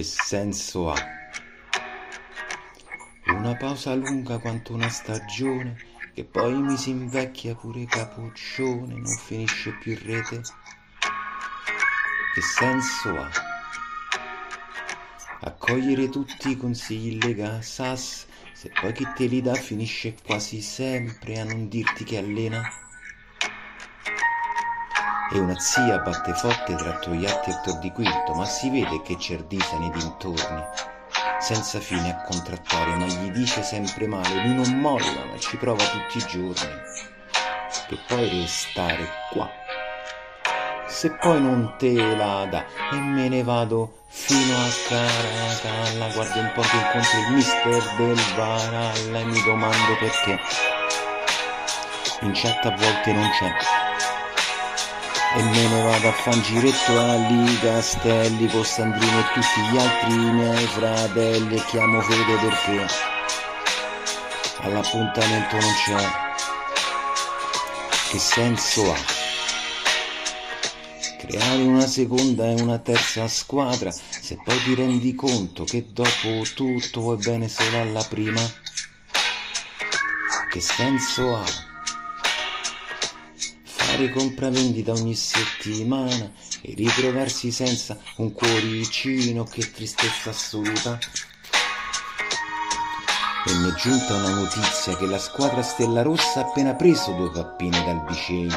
Che senso ha? Una pausa lunga quanto una stagione, che poi mi si invecchia pure capoccione, non finisce più in rete. Che senso ha? Accogliere tutti i consigli lega sas, se poi chi te li dà finisce quasi sempre a non dirti che allena. E una zia batte forte tra Togliatti e Tor di Quinto, ma si vede che Cerdisa nei dintorni, senza fine a contrattare, ma gli dice sempre male, lui non molla, ma ci prova tutti i giorni. Che poi restare qua. Se poi non te la dà e me ne vado fino a Caracalla, guardo un po' che incontro il mister del Varalla e mi domando perché. In chat a volte non c'è e me ne vado a fan giretto Ali Castelli con Sandrino e tutti gli altri miei fratelli e chiamo Fede perché all'appuntamento non c'è. Che senso ha creare una seconda e una terza squadra se poi ti rendi conto che dopo tutto vuoi bene solo alla prima? Che senso ha fare compravendita ogni settimana e ritrovarsi senza un cuoricino, che tristezza assoluta. E mi è giunta una notizia che la squadra Stella Rossa ha appena preso due pappine dal Bicegli.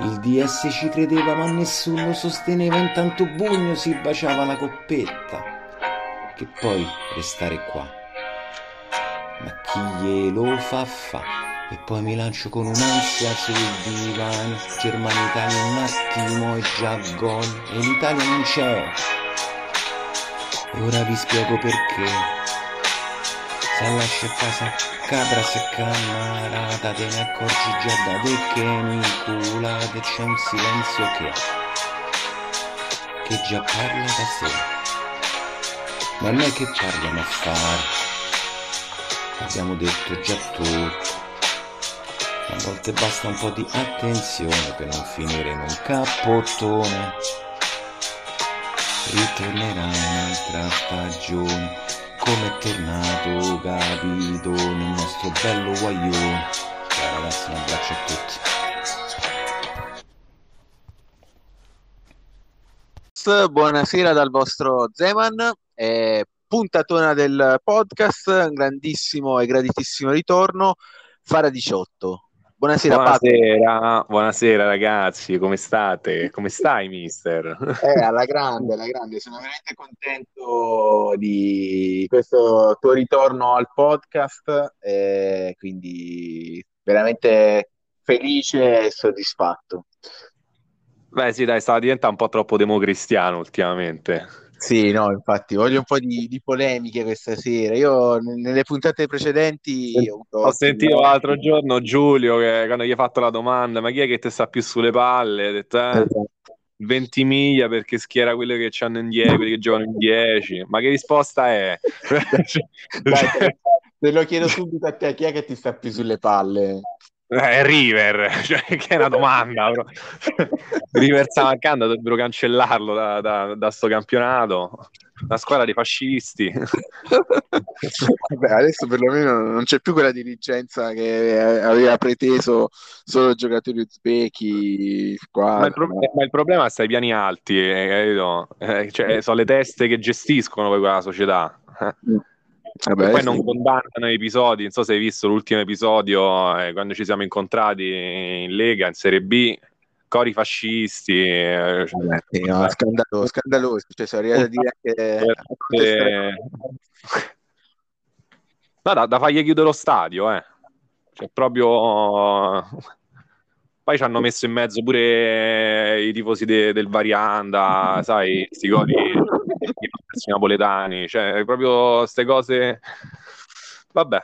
Il DS ci credeva ma nessuno sosteneva, intanto Bugno si baciava la coppetta. Che poi restare qua. Ma chi glielo fa fa? E poi mi lancio con un'ansia sul divano. Germania-Italia un attimo e già gol. E l'Italia non c'è. E ora vi spiego perché. Se lascia a casa cabra se camarata te ne accorgi già da te che mi culate c'è un silenzio che che già parla da sé. Ma non è che parliamo a fare. Abbiamo detto già tutto a volte basta un po' di attenzione per non finire in un cappottone. Ritornerà un'altra stagione, come è tornato capito nel nostro bello guaglione. Ciao ragazzi, un abbraccio a tutti. Buonasera dal vostro Zeman. Eh, puntatona del podcast, un grandissimo e graditissimo ritorno. Fara 18. Buonasera, buonasera, buonasera, ragazzi, come state? Come stai, mister? Eh, alla grande, alla grande, sono veramente contento di questo tuo ritorno al podcast, eh, quindi veramente felice e soddisfatto. Beh sì, dai, stava diventando un po' troppo democristiano ultimamente. Sì, no, infatti voglio un po' di, di polemiche questa sera. Io nelle puntate precedenti ho, ho sentito l'altro giorno Giulio che quando gli ha fatto la domanda, ma chi è che ti sta più sulle palle? Ha detto, eh, esatto. 20 miglia perché schiera quelli che hanno in 10, quelli che giocano in 10. Ma che risposta è? Dai, te, te lo chiedo subito a te, chi è che ti sta più sulle palle? Eh, River, cioè, che è una domanda. River sta mancando, dovrebbero cancellarlo da, da, da sto campionato. Una squadra di fascisti. Vabbè, adesso perlomeno non c'è più quella dirigenza che aveva preteso solo giocatori uzbeki. Ma, ma, il problema sta ai piani alti, eh, eh, cioè, sono le teste che gestiscono poi quella società. Vabbè, poi sì. non condannano episodi, non so se hai visto l'ultimo episodio eh, quando ci siamo incontrati in Lega, in Serie B, cori fascisti. Eh, Vabbè, sì, no, scandaloso, scandaloso, cioè sono arrivato a dire che... Eh, no, da, da fargli chiudere lo stadio, eh. Cioè, proprio... Poi ci hanno messo in mezzo pure i tifosi de, del Varianda, sai, questi cori i napoletani, cioè proprio queste cose. Vabbè.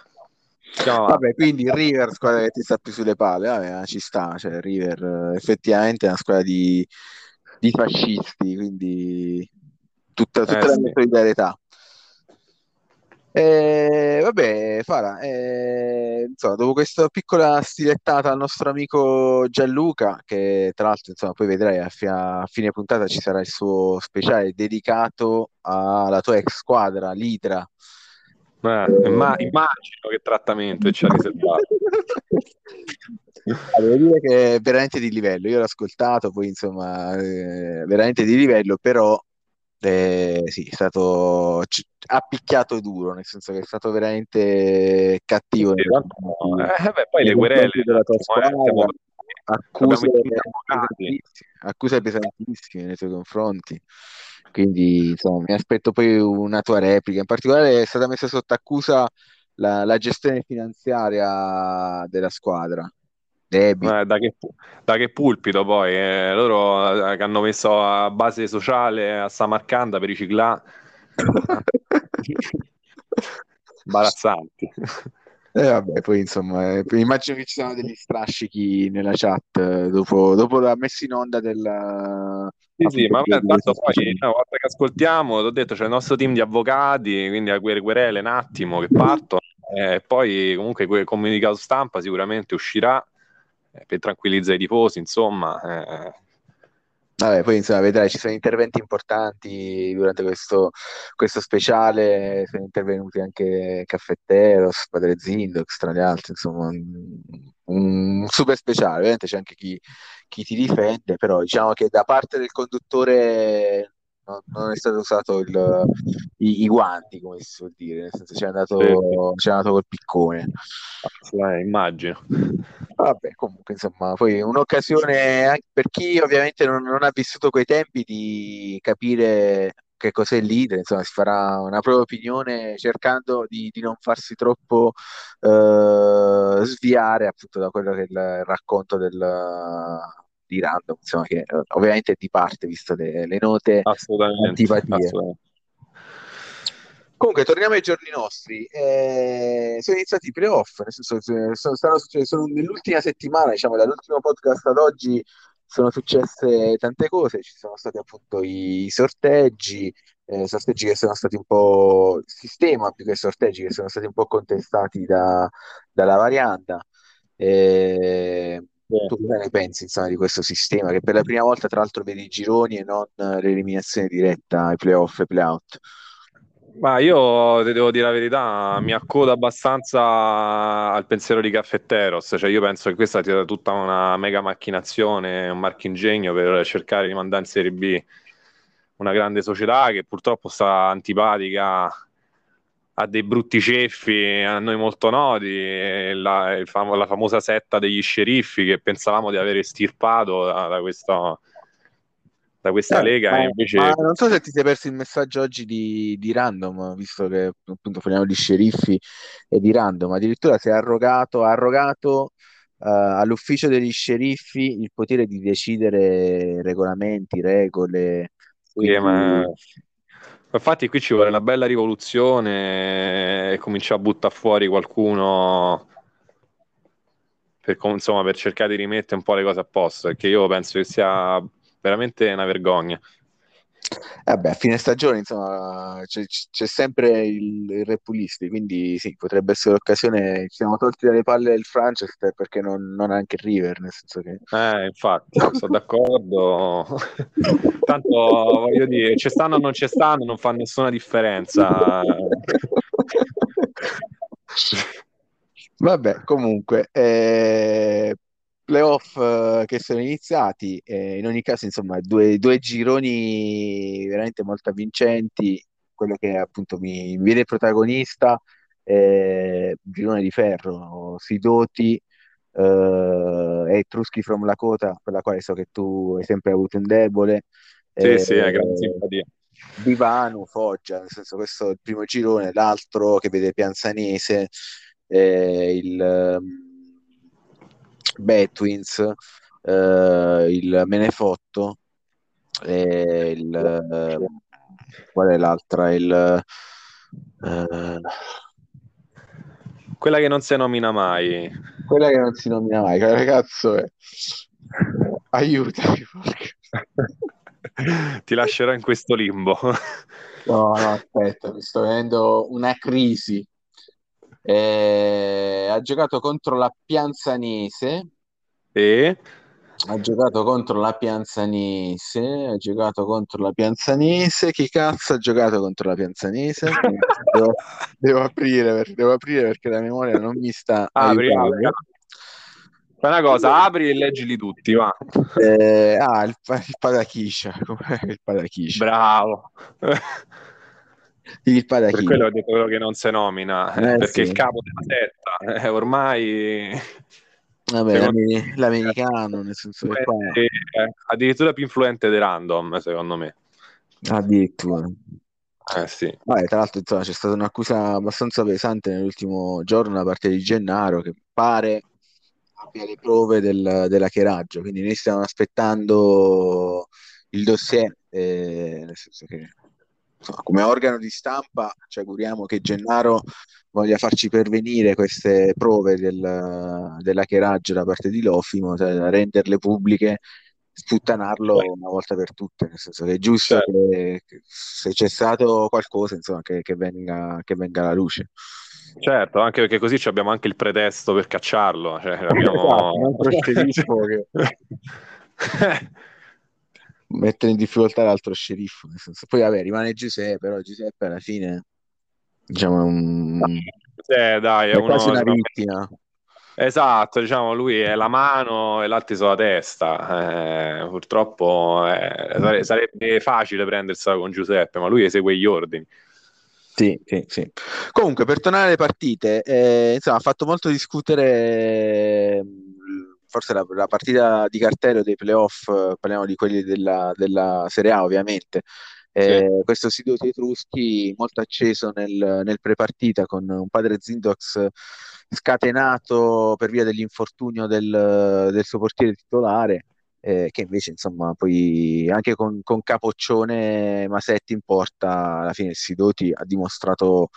Vabbè, quindi il River squadra che ti sta più sulle palle, vabbè, ci sta, cioè River effettivamente è una squadra di, di fascisti, quindi tutta, tutta eh, la mia solidarietà. Eh, vabbè, Fara, eh, insomma, dopo questa piccola stilettata al nostro amico Gianluca, che tra l'altro, insomma, poi vedrai a, fi- a fine puntata ci sarà il suo speciale dedicato alla tua ex squadra, l'Itra. Eh, ma immagino che trattamento ci ha riservato. Devo dire che è veramente di livello. Io l'ho ascoltato, poi insomma, eh, veramente di livello, però eh, sì, è stato ha picchiato duro, nel senso che è stato veramente cattivo. Sì, no, eh, beh, poi le querele della tua squadra, accuse, pesantissime, accuse pesantissime nei tuoi confronti. Quindi insomma, mi aspetto poi una tua replica. In particolare è stata messa sotto accusa la, la gestione finanziaria della squadra. Eh, da, che, da, che, pulpito poi? Eh, loro eh, che hanno messo a base sociale a Samarcanda per riciclare. Imbarazzanti. Eh, vabbè, poi insomma, eh, immagino che ci siano degli strascichi nella chat eh, dopo, dopo la messa in onda del... Sì, sì, ma tanto poi una volta che ascoltiamo, ti ho detto, c'è il nostro team di avvocati, quindi a querele un attimo che partono, e poi comunque quel comunicato stampa sicuramente uscirà eh, per tranquillizzare i tifosi, insomma. Eh. Vabbè, poi insomma, vedrai, ci sono interventi importanti durante questo, questo speciale, sono intervenuti anche Caffetteros, Padre Zindox, tra gli altri, insomma, un, un super speciale, ovviamente c'è anche chi, chi ti difende, però diciamo che da parte del conduttore non, è stato usato il, i, i, guanti, come si suol dire, nel senso c'è andato, c'è andato col piccone. Eh, immagino. Vabbè, comunque, insomma, poi un'occasione anche per chi ovviamente non, non ha vissuto quei tempi di capire che cos'è il leader, insomma, si farà una propria opinione cercando di, di non farsi troppo eh, sviare appunto da quello che è il racconto del, di random, insomma, che eh, ovviamente è di parte, visto le, le note assolutamente, antipatie. Assolutamente. Comunque, torniamo ai giorni nostri. Eh, sono iniziati i playoff, nel senso, sono, sono, sono nell'ultima settimana, diciamo, dall'ultimo podcast ad oggi sono successe tante cose, ci sono stati appunto i sorteggi, eh, sorteggi che sono stati un po' sistema più che sorteggi che sono stati un po' contestati da, dalla varianta. Eh, tu cosa ne pensi insomma, di questo sistema che per la prima volta tra l'altro vedi i gironi e non l'eliminazione diretta ai playoff e playout? Ma io ti devo dire la verità, mi accodo abbastanza al pensiero di Caffetteros, cioè io penso che questa sia tutta una mega macchinazione, un marchingegno per cercare di mandare in Serie B una grande società che purtroppo sta antipatica ha dei brutti ceffi a noi molto noti, la, famo- la famosa setta degli sceriffi che pensavamo di aver estirpato da, da, questo, da questa eh, lega. Ma, invece... ma non so se ti sei perso il messaggio oggi di, di Random, visto che appunto parliamo di sceriffi e di Random, addirittura si è arrogato, ha arrogato uh, all'ufficio degli sceriffi il potere di decidere regolamenti, regole. Quindi... Sì, ma Infatti qui ci vuole una bella rivoluzione e cominciare a buttare fuori qualcuno per, insomma, per cercare di rimettere un po' le cose a posto, perché io penso che sia veramente una vergogna. Vabbè, a fine stagione, insomma, c'è, c'è sempre il, il Repulistri, quindi sì, potrebbe essere l'occasione. Ci siamo tolti dalle palle il Franchester perché non, non anche il River, nel senso che... Eh, infatti, sono d'accordo. Tanto, voglio dire, ci stanno o non ci stanno, non fa nessuna differenza. Vabbè, comunque, eh, playoff eh, che sono iniziati, eh, in ogni caso, insomma, due, due, gironi veramente molto avvincenti. Quello che appunto mi, viene protagonista un girone di ferro, Sidoti eh, e Truschi from Lakota, per la quale so che tu hai sempre avuto un debole. Sì, eh, sì, è grande simpatia. Divano, Foggia, nel senso questo è il primo girone, l'altro che vede Pianzanese, eh, il Betwins, eh, il Menefotto, e il, eh, qual è l'altra? Il, eh, quella che non si nomina mai. Quella che non si nomina mai, che cazzo è? Aiutami. Ti lascerò in questo limbo. No, no, aspetta, mi sto vedendo una crisi. Eh, ha giocato contro la Pianzanese. E? Ha giocato contro la Pianzanese, ha giocato contro la Pianzanese. Chi cazzo ha giocato contro la Pianzanese? devo, devo, aprire, devo, aprire, perché la memoria non mi sta Apri. Fai una cosa, apri e leggili tutti, va. Eh, ah, il, il Padachiscia. il Padachiscia. Bravo. il Padachiscia. Per quello ho detto quello che non si nomina, eh, perché sì. il capo della setta, eh, ormai... Vabbè, me... l'americano, nel senso che qua... Eh, addirittura più influente di Random, secondo me. Addirittura. Eh sì. Vabbè, tra l'altro insomma, c'è stata un'accusa abbastanza pesante nell'ultimo giorno da parte di Gennaro che pare abbia le prove del, dell'hackeraggio, quindi noi stiamo aspettando il dossier, eh, nel senso che come organo di stampa ci auguriamo che Gennaro voglia farci pervenire queste prove del, dell'hackeraggio da parte di Lofimo, cioè renderle pubbliche, sputtanarlo una volta per tutte, nel senso che è giusto certo. che, che, se c'è stato qualcosa, insomma, che, che venga, che venga alla luce. Certo, anche perché così abbiamo anche il pretesto per cacciarlo. Cioè, abbiamo... esatto, che... mettere in difficoltà l'altro sceriffo. Nel senso. Poi vabbè, rimane Giuseppe, però Giuseppe alla fine diciamo un... eh, dai, è, è uno... quasi una vittima. Esatto, diciamo, lui è la mano e l'altro sono la testa. Eh, purtroppo eh, sarebbe facile prendersela con Giuseppe, ma lui esegue gli ordini. Sì, sì, sì. Comunque, per tornare alle partite, eh, insomma, ha fatto molto discutere forse la, la, partita di cartello dei playoff, parliamo di quelli della, della Serie A ovviamente. Eh, sì. Questo Sidotti Etruschi molto acceso nel, nel pre-partita con un padre Zindox scatenato per via dell'infortunio del, del suo portiere titolare eh, che invece insomma poi anche con, con Capoccione Masetti in porta alla fine Sidoti ha dimostrato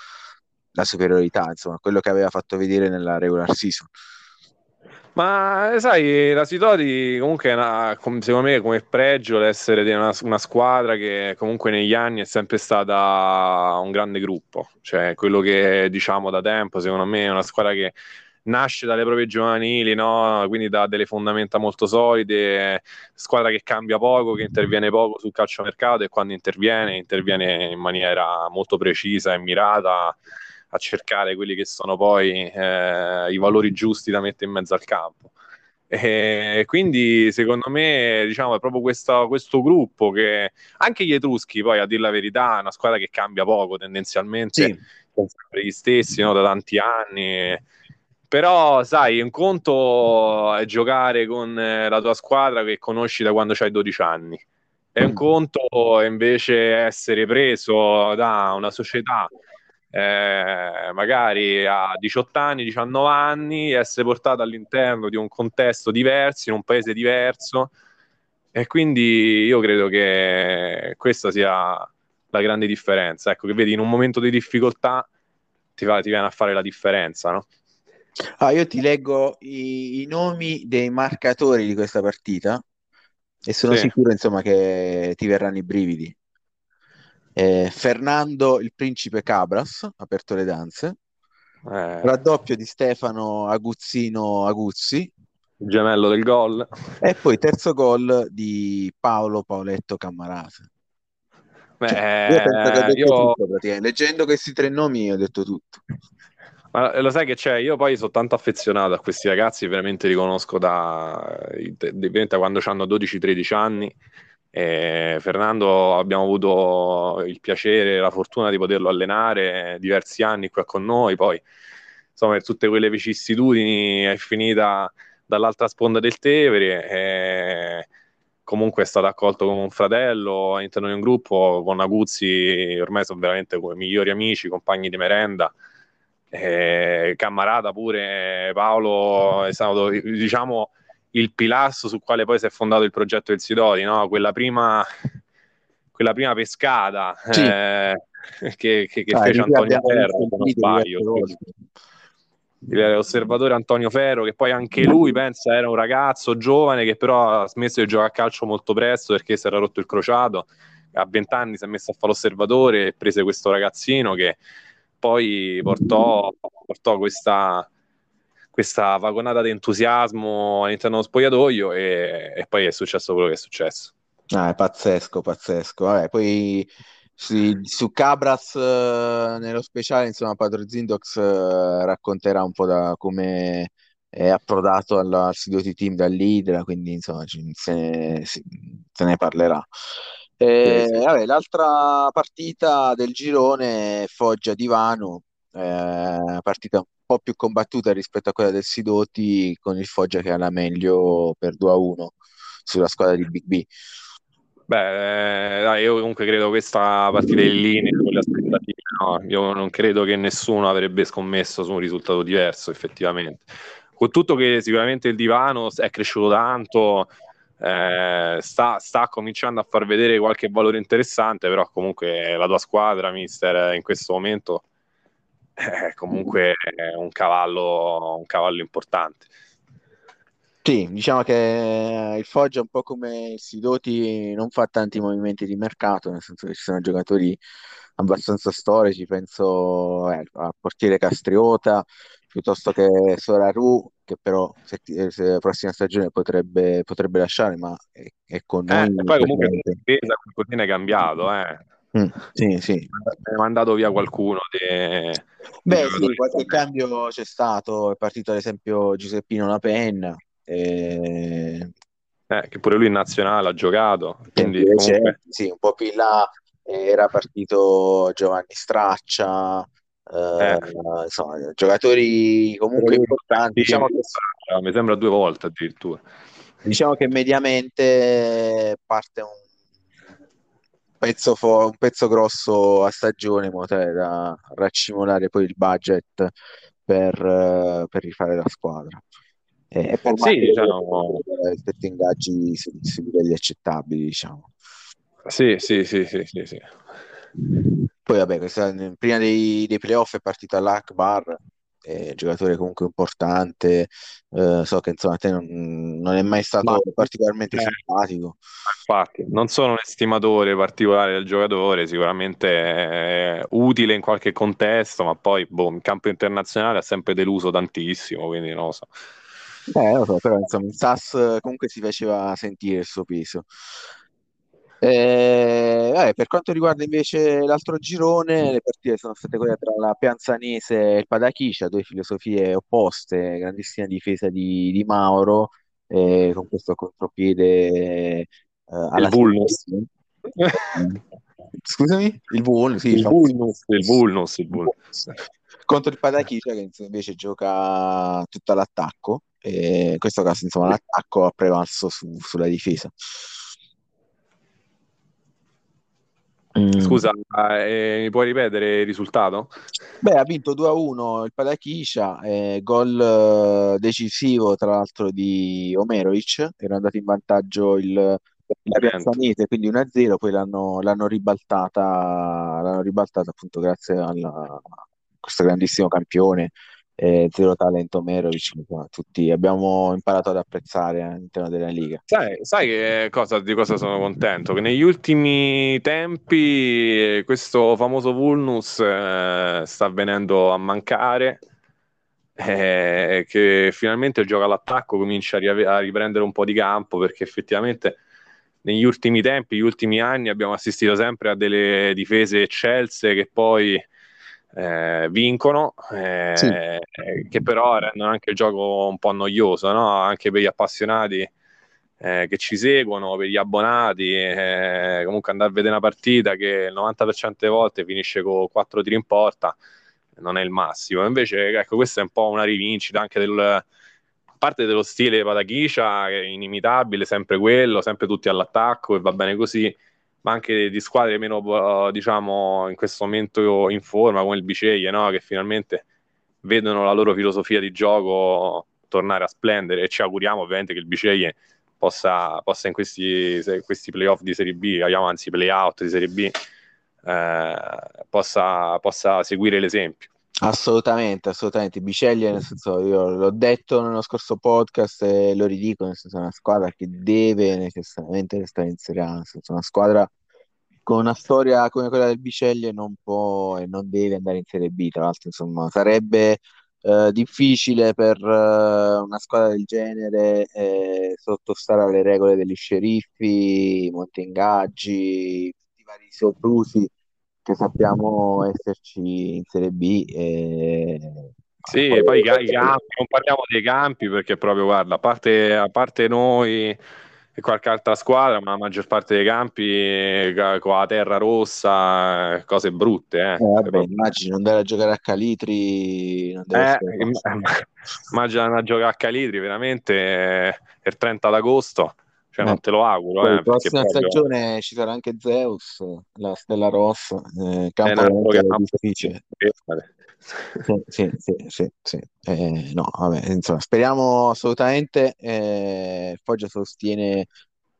la superiorità insomma quello che aveva fatto vedere nella regular season ma sai, la Sidoti comunque è una, secondo me come pregio l'essere una, una, squadra che comunque negli anni è sempre stata un grande gruppo, cioè quello che diciamo da tempo, secondo me è una squadra che nasce dalle proprie giovanili, no? quindi da delle fondamenta molto solide, squadra che cambia poco, che interviene poco sul calciomercato e quando interviene, interviene in maniera molto precisa e mirata a cercare quelli che sono poi eh, i valori giusti da mettere in mezzo al campo. E quindi secondo me diciamo, è proprio questa, questo gruppo che anche gli Etruschi, poi a dire la verità, è una squadra che cambia poco tendenzialmente, sì. sono sempre gli stessi no, da tanti anni però, sai, un conto è giocare con eh, la tua squadra che conosci da quando hai 12 anni. È un mm. conto invece essere preso da una società eh, magari a 18 anni, 19 anni, essere portato all'interno di un contesto diverso, in un paese diverso. E quindi io credo che questa sia la grande differenza. Ecco, che vedi, in un momento di difficoltà ti, va, ti viene a fare la differenza, no? Ah, io ti leggo i, i, nomi dei marcatori di questa partita e sono sì. sicuro insomma che ti verranno i brividi. Eh, Fernando il principe Cabras, aperto le danze. Eh. Raddoppio di Stefano Aguzzino Aguzzi. Il gemello del gol. E poi terzo gol di Paolo Paoletto Cammarase. Beh, cioè, io penso che ho detto io... tutto, Leggendo questi tre nomi ho detto tutto. Ma lo sai che c'è? Io poi sono tanto affezionato a questi ragazzi, veramente li conosco da, da quando hanno 12-13 anni. E Fernando abbiamo avuto il piacere la fortuna di poterlo allenare diversi anni qua con noi, poi insomma per tutte quelle vicissitudini è finita dall'altra sponda del Tevere e comunque è stato accolto come un fratello all'interno di un gruppo. Con Aguzzi, ormai sono veramente come migliori amici, compagni di merenda. Eh, Cammarata pure, Paolo è stato diciamo il pilastro su quale poi si è fondato il progetto del Sidori, no? quella, prima, quella prima pescata sì. eh, che, che, che ah, fece Antonio Ferro, se non sbaglio. L'osservatore Antonio Ferro, che poi anche lui pensa era un ragazzo giovane che però ha smesso di giocare a calcio molto presto perché si era rotto il crociato a 20 anni si è messo a fare l'osservatore e prese questo ragazzino che poi portò, portò questa, questa vagonata di entusiasmo all'interno dello spogliatoio e, e, poi è successo quello che è successo. Ah, è pazzesco, pazzesco. Vabbè, poi sì, su Cabras eh, nello speciale, insomma, Padre Zindox eh, racconterà un po' da come è approdato al, al studio di team dall'Idra, quindi insomma se ne, se ne parlerà. Eh, sì, sì. Vabbè, l'altra partita del girone Foggia Divano, eh, partita un po' più combattuta rispetto a quella del Sidoti, con il Foggia che ha la meglio per 2 a 1 sulla squadra di Big B. Beh, io comunque credo questa partita in linea con le aspettative. No? Io non credo che nessuno avrebbe scommesso su un risultato diverso, effettivamente. Con tutto che sicuramente il divano è cresciuto tanto, eh, sta, sta, cominciando a far vedere qualche valore interessante, però comunque la tua squadra, mister, in questo momento è comunque un cavallo, un cavallo importante. Sì, diciamo che il Foggia un po' come il Sidoti non fa tanti movimenti di mercato, nel senso che ci sono giocatori abbastanza storici, penso eh, al portiere Castriota, piuttosto che Soraru, che però se, se la prossima stagione potrebbe, potrebbe lasciare, ma è, è con eh, noi. poi comunque la difesa qualcosina è cambiato, eh. Mm, sì, sì. È mandato via qualcuno. De... Beh, sì, qualche cambio c'è stato. È partito ad esempio Giuseppino La Penna, e... Eh, che pure lui in nazionale ha giocato. Quindi comunque... sì, un po' più in là era partito Giovanni Straccia, eh, eh. insomma, giocatori comunque importanti. Diciamo che... Mi sembra due volte addirittura. Diciamo che mediamente parte un pezzo, fo- un pezzo grosso a stagione in modo tale da raccimolare poi il budget per, per rifare la squadra e per sì, diciamo... rispetto ingaggi su, su, livelli accettabili, diciamo. Sì, sì, sì, sì, sì, sì. Poi vabbè, questa, prima dei, dei playoff è partita l'Akbar, eh, giocatore comunque importante, eh, so che insomma a te non, non è mai stato ma, particolarmente eh, simpatico. Infatti, non sono un estimatore particolare del giocatore, sicuramente è utile in qualche contesto, ma poi boh, in campo internazionale ha sempre deluso tantissimo, quindi non lo so. Eh, lo so, però insomma il SAS comunque si faceva sentire il suo peso. Eh, eh, per quanto riguarda invece l'altro girone, le partite sono state quelle tra la Pianzanese e il Padachicia, due filosofie opposte, grandissima difesa di, di Mauro, eh, con questo contropiede eh, alla il Vulnus. Scusami? Il Vulnus, sì, il, Vulnus, il Vulnus, il Vulnus. Contro il Padachicia che invece gioca tutto all'attacco e in questo caso insomma l'attacco ha prevalso su, sulla difesa. Mm. Scusa, eh, mi puoi ripetere il risultato? Beh, ha vinto 2-1 il Padachiscia, eh, gol eh, decisivo tra l'altro di Omerovic, era andato in vantaggio il, la Piazzanese, quindi 1-0, poi l'hanno, l'hanno, ribaltata, l'hanno ribaltata appunto grazie alla, a questo grandissimo campione eh, Zero Talento Merovic, tutti abbiamo imparato ad apprezzare all'interno della Liga. Sai, sai che cosa, di cosa sono contento? Che negli ultimi tempi questo famoso Vulnus eh, sta venendo a mancare. Eh, che finalmente il gioco all'attacco comincia a, ri- a riprendere un po' di campo perché effettivamente negli ultimi tempi, negli ultimi anni abbiamo assistito sempre a delle difese eccelse che poi eh, vincono, eh, sì. che però rendono anche il gioco un po' noioso, no? anche per gli appassionati eh, che ci seguono, per gli abbonati. Eh, comunque andare a vedere una partita che il 90% delle volte finisce con 4 tiri in porta non è il massimo. Invece, ecco, questa è un po' una rivincita anche del parte dello stile Patachicia, che è inimitabile, sempre quello, sempre tutti all'attacco e va bene così ma anche di squadre meno, diciamo, in questo momento in forma, come il Biceglie, no? che finalmente vedono la loro filosofia di gioco tornare a splendere e ci auguriamo ovviamente che il Biceglie possa, possa in questi, questi playoff di Serie B, anzi playout di Serie B, eh, possa, possa seguire l'esempio. Assolutamente, assolutamente. Biceglie, nel senso, io l'ho detto nello scorso podcast e lo ridico, nel senso, è una squadra che deve necessariamente restare in Serie A, nel senso, una squadra con una storia come quella del Biceglie non può e non deve andare in Serie B, tra l'altro, insomma, sarebbe eh, difficile per eh, una squadra del genere eh, sottostare alle regole degli sceriffi, monti ingaggi, tutti i vari soprusi che sappiamo esserci in Serie B. E... Sì, poi, poi i, i campi, non parliamo dei campi perché proprio, guarda, a parte, a parte noi e qualche altra squadra, ma la maggior parte dei campi eh, con la terra rossa, cose brutte. Eh. Eh, vabbè, proprio... immagino andare a giocare a Calitri. Eh, immagina a giocare a Calitri veramente eh, il 30 d'agosto. Cioè, non te lo auguro. Poi, eh, la prossima proprio... stagione ci sarà anche Zeus, la Stella Rossa, eh, campo difficile. Sì, sì, sì, sì, eh, no, vabbè, insomma, speriamo assolutamente. Eh, Foggia sostiene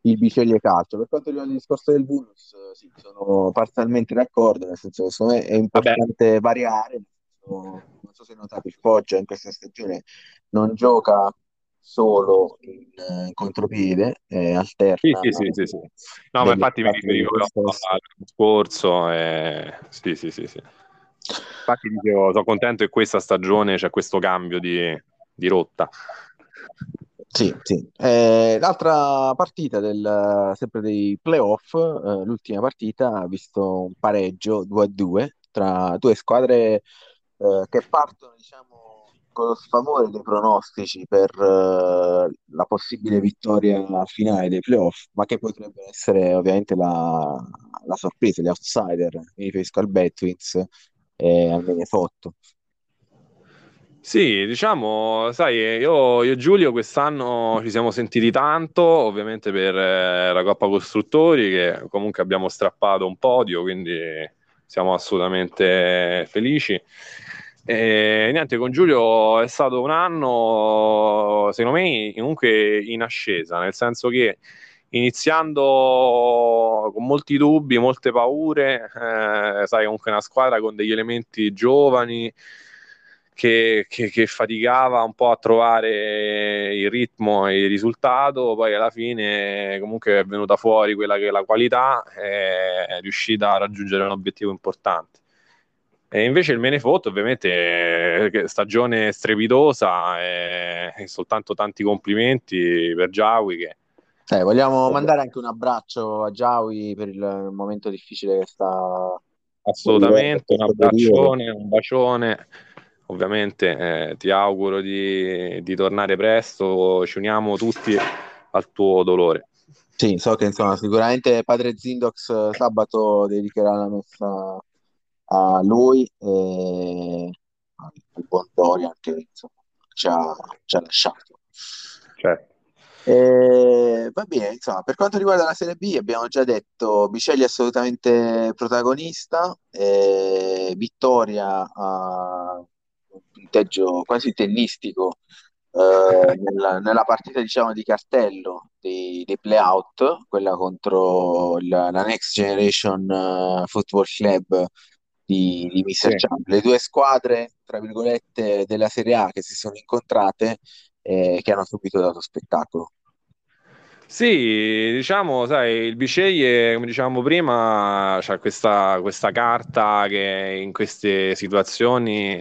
il Biceglie Calcio. Per quanto riguarda il discorso del bonus, sì, sono parzialmente d'accordo, nel senso che è importante vabbè. variare. Non so se notate, il Foggia in questa stagione non gioca solo in, in contropiede, eh, alterna. Sì, sì, sì, sì, No, ma infatti mi riferivo al scorso. Eh... Sì, sì, sì, sì. Infatti dicevo, sono contento che questa stagione c'è questo cambio di, di rotta. Sì, sì. Eh, l'altra partita del, sempre dei playoff, eh, l'ultima partita ha visto un pareggio 2-2 tra due squadre eh, che partono, diciamo, con lo sfavore dei pronostici per eh, la possibile vittoria finale dei playoff, ma che potrebbe essere ovviamente la, la sorpresa, gli outsider. Mi riferisco al Betwins e al Benefotto. Sì, diciamo, sai, io, io e Giulio quest'anno ci siamo sentiti tanto, ovviamente per eh, la Coppa Costruttori, che comunque abbiamo strappato un podio, quindi siamo assolutamente felici. E niente, con Giulio è stato un anno, secondo me, comunque in ascesa, nel senso che iniziando con molti dubbi, molte paure, eh, sai, comunque una squadra con degli elementi giovani che, che, che, faticava un po' a trovare il ritmo e il risultato, poi alla fine comunque è venuta fuori quella che è la qualità, è riuscita a raggiungere un obiettivo importante. E invece il Menefotto ovviamente è stagione strepitosa e, e soltanto tanti complimenti per Giawi che eh, vogliamo mandare anche un abbraccio a Giawi per il momento difficile che sta. Assolutamente, un abbraccione, un bacione. Ovviamente eh, ti auguro di, di, tornare presto, ci uniamo tutti al tuo dolore. Sì, so che insomma, sicuramente padre Zindox sabato dedicherà la messa a lui e al buon Dorian che insomma, ci, ha, ci ha lasciato. Certo. Eh, va bene, insomma, per quanto riguarda la Serie B, abbiamo già detto Bicelli assolutamente protagonista, eh, vittoria a un punteggio quasi tennistico eh, nella, nella, partita diciamo di cartello dei, dei playout, quella contro la, la Next Generation uh, Football Club di, di Mr. Sì. Champ. Le due squadre, tra virgolette, della Serie A che si sono incontrate eh, che hanno subito dato spettacolo. Sì, diciamo, sai, il Biceglie, come dicevamo prima, c'ha questa, questa carta che in queste situazioni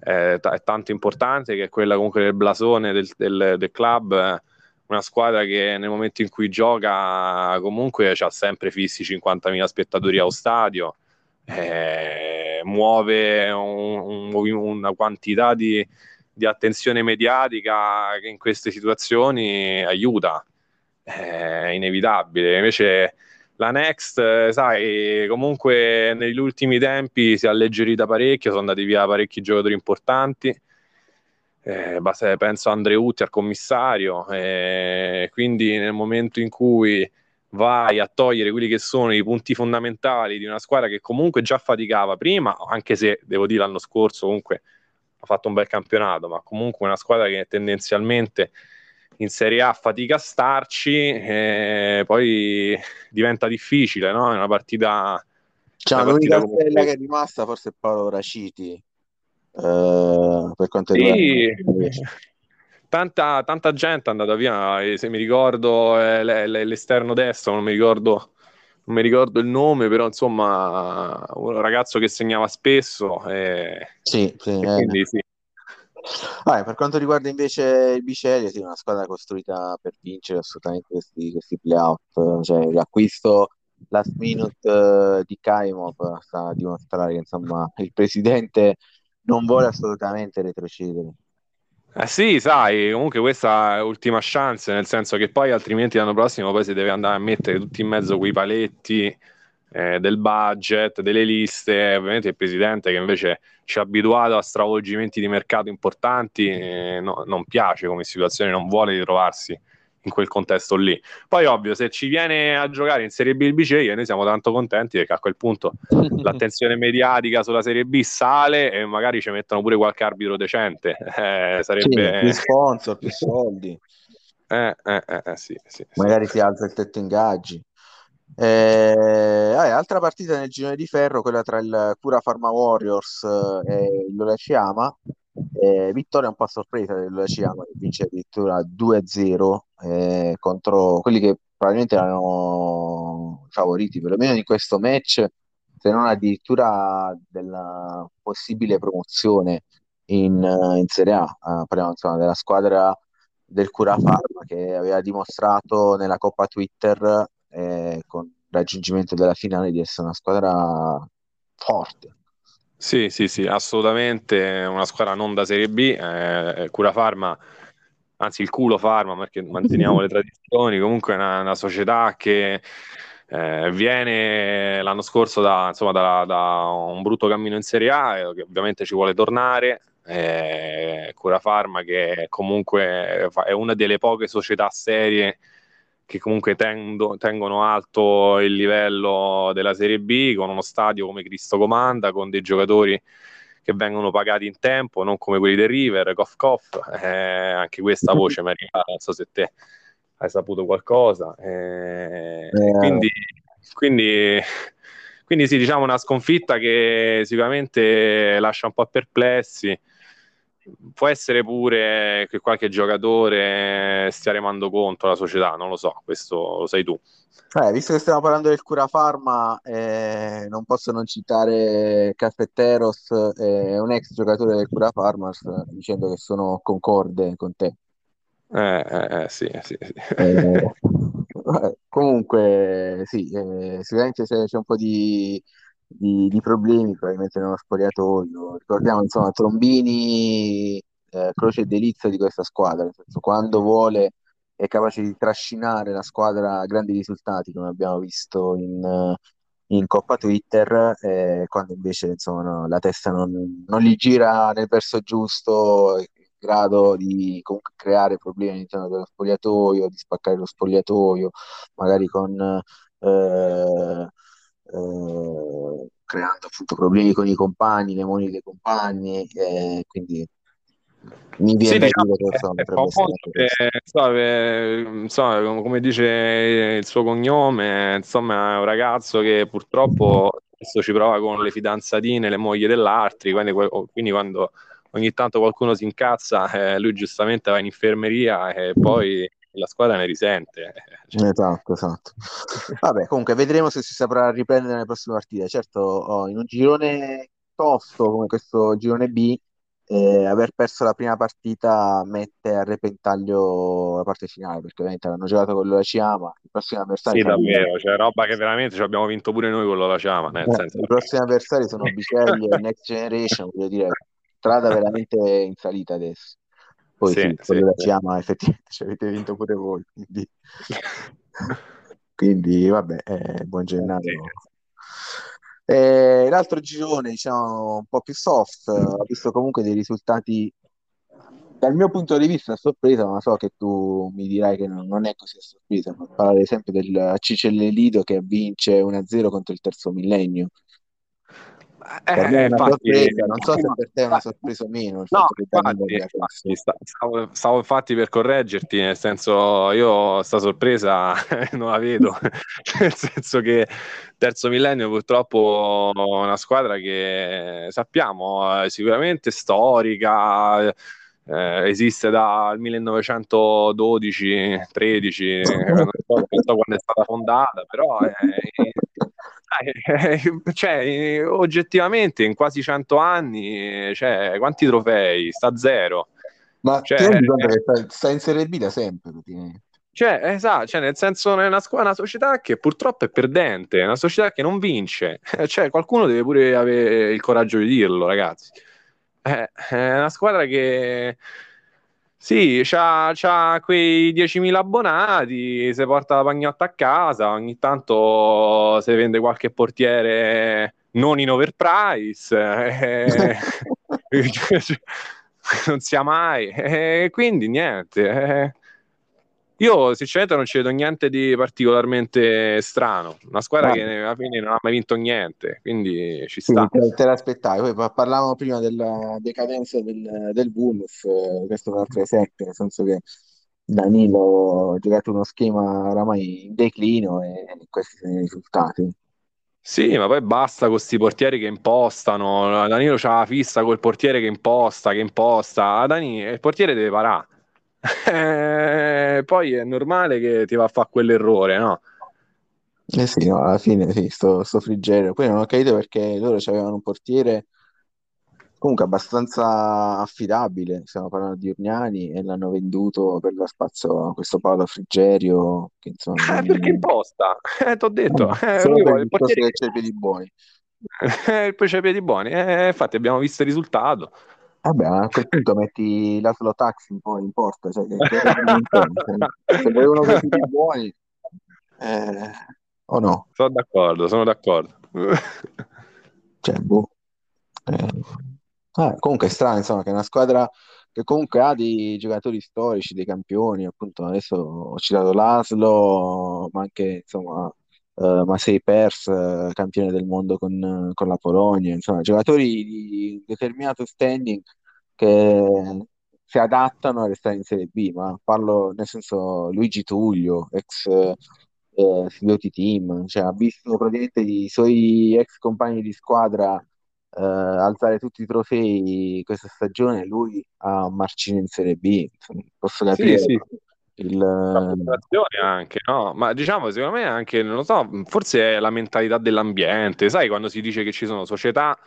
eh, t- è tanto importante, che è quella comunque del blasone del, del, del, club, una squadra che nel momento in cui gioca comunque ha sempre fissi 50.000 spettatori allo stadio, eh, muove un, un, una quantità di di attenzione mediatica che in queste situazioni aiuta, è inevitabile. Invece la Next, sai, comunque negli ultimi tempi si è alleggerita parecchio, sono andati via parecchi giocatori importanti. Eh, penso a Andreutti al commissario, eh, quindi nel momento in cui vai a togliere quelli che sono i punti fondamentali di una squadra che comunque già faticava prima, anche se devo dire l'anno scorso comunque ha fatto un bel campionato, ma comunque una squadra che tendenzialmente in Serie A fatica a starci, e poi diventa difficile, no? È una partita... Cioè, una l'unica partita comunque... che è rimasta forse è Paolo Raciti, eh, per quanto riguarda... Sì. Tanta, tanta, gente è andata via, se mi ricordo eh, l'esterno destro, non mi ricordo non mi ricordo il nome, però insomma, un ragazzo che segnava spesso. E... Sì, sì, e quindi sì. Ah, per quanto riguarda invece il Bicelli, sì, una squadra costruita per vincere assolutamente questi, questi playoff. Cioè, l'acquisto last minute uh, di Kaimov sta a dimostrare che insomma il presidente non vuole assolutamente retrocedere. Eh sì, sai, comunque questa è l'ultima chance, nel senso che poi altrimenti l'anno prossimo poi si deve andare a mettere tutti in mezzo quei paletti eh, del budget, delle liste, ovviamente il presidente che invece ci ha abituato a stravolgimenti di mercato importanti, eh, no, non piace come situazione, non vuole ritrovarsi in quel contesto lì. Poi, ovvio, se ci viene a giocare in Serie B il BCE, noi siamo tanto contenti perché a quel punto l'attenzione mediatica sulla Serie B sale e magari ci mettono pure qualche arbitro decente. Eh, sarebbe... Sì, più sponsor, più soldi. Eh, eh, eh, eh sì, sì, magari si alza il tetto ingaggi. Eh, altra partita nel girone di ferro, quella tra il Cura Pharma Warriors e il Loraciyama. Eh, vittoria un po' a sorpresa dell'Oceano che vince addirittura 2-0 eh, contro quelli che probabilmente erano favoriti perlomeno in questo match, se non addirittura della possibile promozione in, in Serie A. Uh, parliamo insomma della squadra del Cura Pharma che aveva dimostrato nella Coppa Twitter eh, con il raggiungimento della finale di essere una squadra forte. Sì, sì, sì, assolutamente una squadra non da Serie B, eh, Cura Farma, anzi il culo Farma perché manteniamo le tradizioni, comunque è una, una società che eh, viene l'anno scorso da, insomma, da, da, un brutto cammino in Serie A, eh, che ovviamente ci vuole tornare, eh, Cura Farma che comunque è una delle poche società serie che comunque tendo, tengono alto il livello della Serie B, con uno stadio come Cristo comanda, con dei giocatori che vengono pagati in tempo, non come quelli del River, Koff Koff, eh, anche questa voce mi è arrivata, non so se te hai saputo qualcosa. Eh, eh. Quindi, quindi, quindi sì, diciamo una sconfitta che sicuramente lascia un po' perplessi può essere pure che qualche giocatore stia remando conto alla società, non lo so, questo lo sai tu. Eh, visto che stiamo parlando del Cura Pharma, eh, non posso non citare Caffetteros, eh, un ex giocatore del Cura Pharma, dicendo che sono concorde con te. Eh, eh, eh sì, sì, sì. Eh, comunque, sì, sicuramente c'è un po' di di, di problemi probabilmente nello spogliatoio. Ricordiamo insomma Trombini, eh, croce e delizia di questa squadra, nel senso quando vuole è capace di trascinare la squadra a grandi risultati, come abbiamo visto in, in Coppa Twitter, eh, quando invece insomma, no, la testa non, non, gli gira nel verso giusto, in grado di comunque creare problemi all'interno dello spogliatoio, di spaccare lo spogliatoio, magari con eh, eh, creando appunto problemi con i compagni, le mogli dei compagni, eh, quindi mi viene sì, diciamo, dire che insomma, eh, insomma, come dice il suo cognome, insomma è un ragazzo che purtroppo spesso ci prova con le fidanzatine, le mogli dell'altri, quindi, quindi quando ogni tanto qualcuno si incazza, eh, lui giustamente va in infermeria e poi la squadra ne risente. Cioè... Esatto, esatto. Vabbè, comunque vedremo se si saprà riprendere nelle prossime partite. Certo, oh, in un girone tosto come questo girone B, eh, aver perso la prima partita mette a repentaglio la parte finale perché ovviamente hanno giocato con l'Olaciyama il prossimo avversario sì davvero cioè roba che veramente ci abbiamo vinto pure noi con l'Olaciyama nel eh, senso... i prossimi avversari sono Bicelli e Next Generation voglio dire strada veramente in salita adesso poi sì, sì, quello sì, della Ciama effettivamente ci avete vinto pure voi, quindi, quindi vabbè, eh, buon gennaio. Eh, l'altro girone, diciamo, un po' più soft, ha visto comunque dei risultati dal mio punto di vista a sorpresa, ma so che tu mi dirai che non, non è così a sorpresa, parlare sempre del Cicelle Lido che vince 1-0 contro il terzo millennio. Per me è una infatti, sorpresa, non so se per te è una sorpresa o meno. no, infatti, infatti, stavo, stavo, infatti per correggerti, nel senso io sta sorpresa non la vedo, nel senso che terzo millennio purtroppo è una squadra che sappiamo è sicuramente storica, eh, esiste dal 1912-13, non, so, non so quando è stata fondata, però è, cioè, oggettivamente in quasi 100 anni, cioè, quanti trofei? Sta a zero. Ma cioè, ti rendi conto che sta, sta in Serie B da sempre, praticamente. Cioè, esatto, cioè, nel senso, è una, una società che purtroppo è perdente, è una società che non vince. Cioè, qualcuno deve pure avere il coraggio di dirlo, ragazzi. Eh, è una squadra che sì, c'ha, c'ha quei 10.000 abbonati, si porta la pagnotta a casa, ogni tanto si vende qualche portiere non in overprice, eh, non sia mai, eh, quindi niente. Eh. Io sinceramente non ci vedo niente di particolarmente strano. Una squadra che alla fine non ha mai vinto niente, quindi ci sta. Quindi te, l'aspettavi. Poi parlavamo prima della decadenza del, del Bulls, eh, questo è un altro esempio, nel senso che Danilo ha giocato uno schema oramai in declino e questi sono i risultati. Sì, ma poi basta con questi portieri che impostano. Danilo c'ha la fissa col portiere che imposta, che imposta. Danilo, il portiere deve parare eh, poi è normale che ti va a fare quell'errore, no? Eh sì, no, alla fine sì, sto, sto Frigerio. Poi non ho capito perché loro avevano un portiere comunque abbastanza affidabile, stiamo parlando di Urgnani e l'hanno venduto per dar spazio a questo Paolo Frigerio che insomma... Eh, perché imposta, eh, t'ho detto. Eh, solo per il portiere che c'è i piedi buoni. Eh, poi c'è i piedi buoni, eh, infatti abbiamo visto il risultato. Vabbè, a quel punto metti l'Aslo Taxi un po' in porta, cioè, che, che se volevano vestiti buoni, eh, o no? Sono d'accordo, sono d'accordo. cioè, boh. Eh, ah, comunque è strano, insomma, che è una squadra che comunque ha dei giocatori storici, dei campioni, appunto, adesso ho citato l'Aslo, ma anche, insomma, uh, Masei Pers, uh, campione del mondo con, con, la Polonia, insomma, giocatori di determinato standing che si adattano a restare in Serie B, ma parlo nel senso Luigi Tullio, ex eh, Team, cioè ha visto praticamente i suoi ex compagni di squadra eh, alzare tutti i trofei questa stagione, lui a marcire in Serie B, posso capire. Sì, sì il... anche, no? Ma diciamo, secondo me anche, non lo so, forse è la mentalità dell'ambiente, sai, quando si dice che ci sono società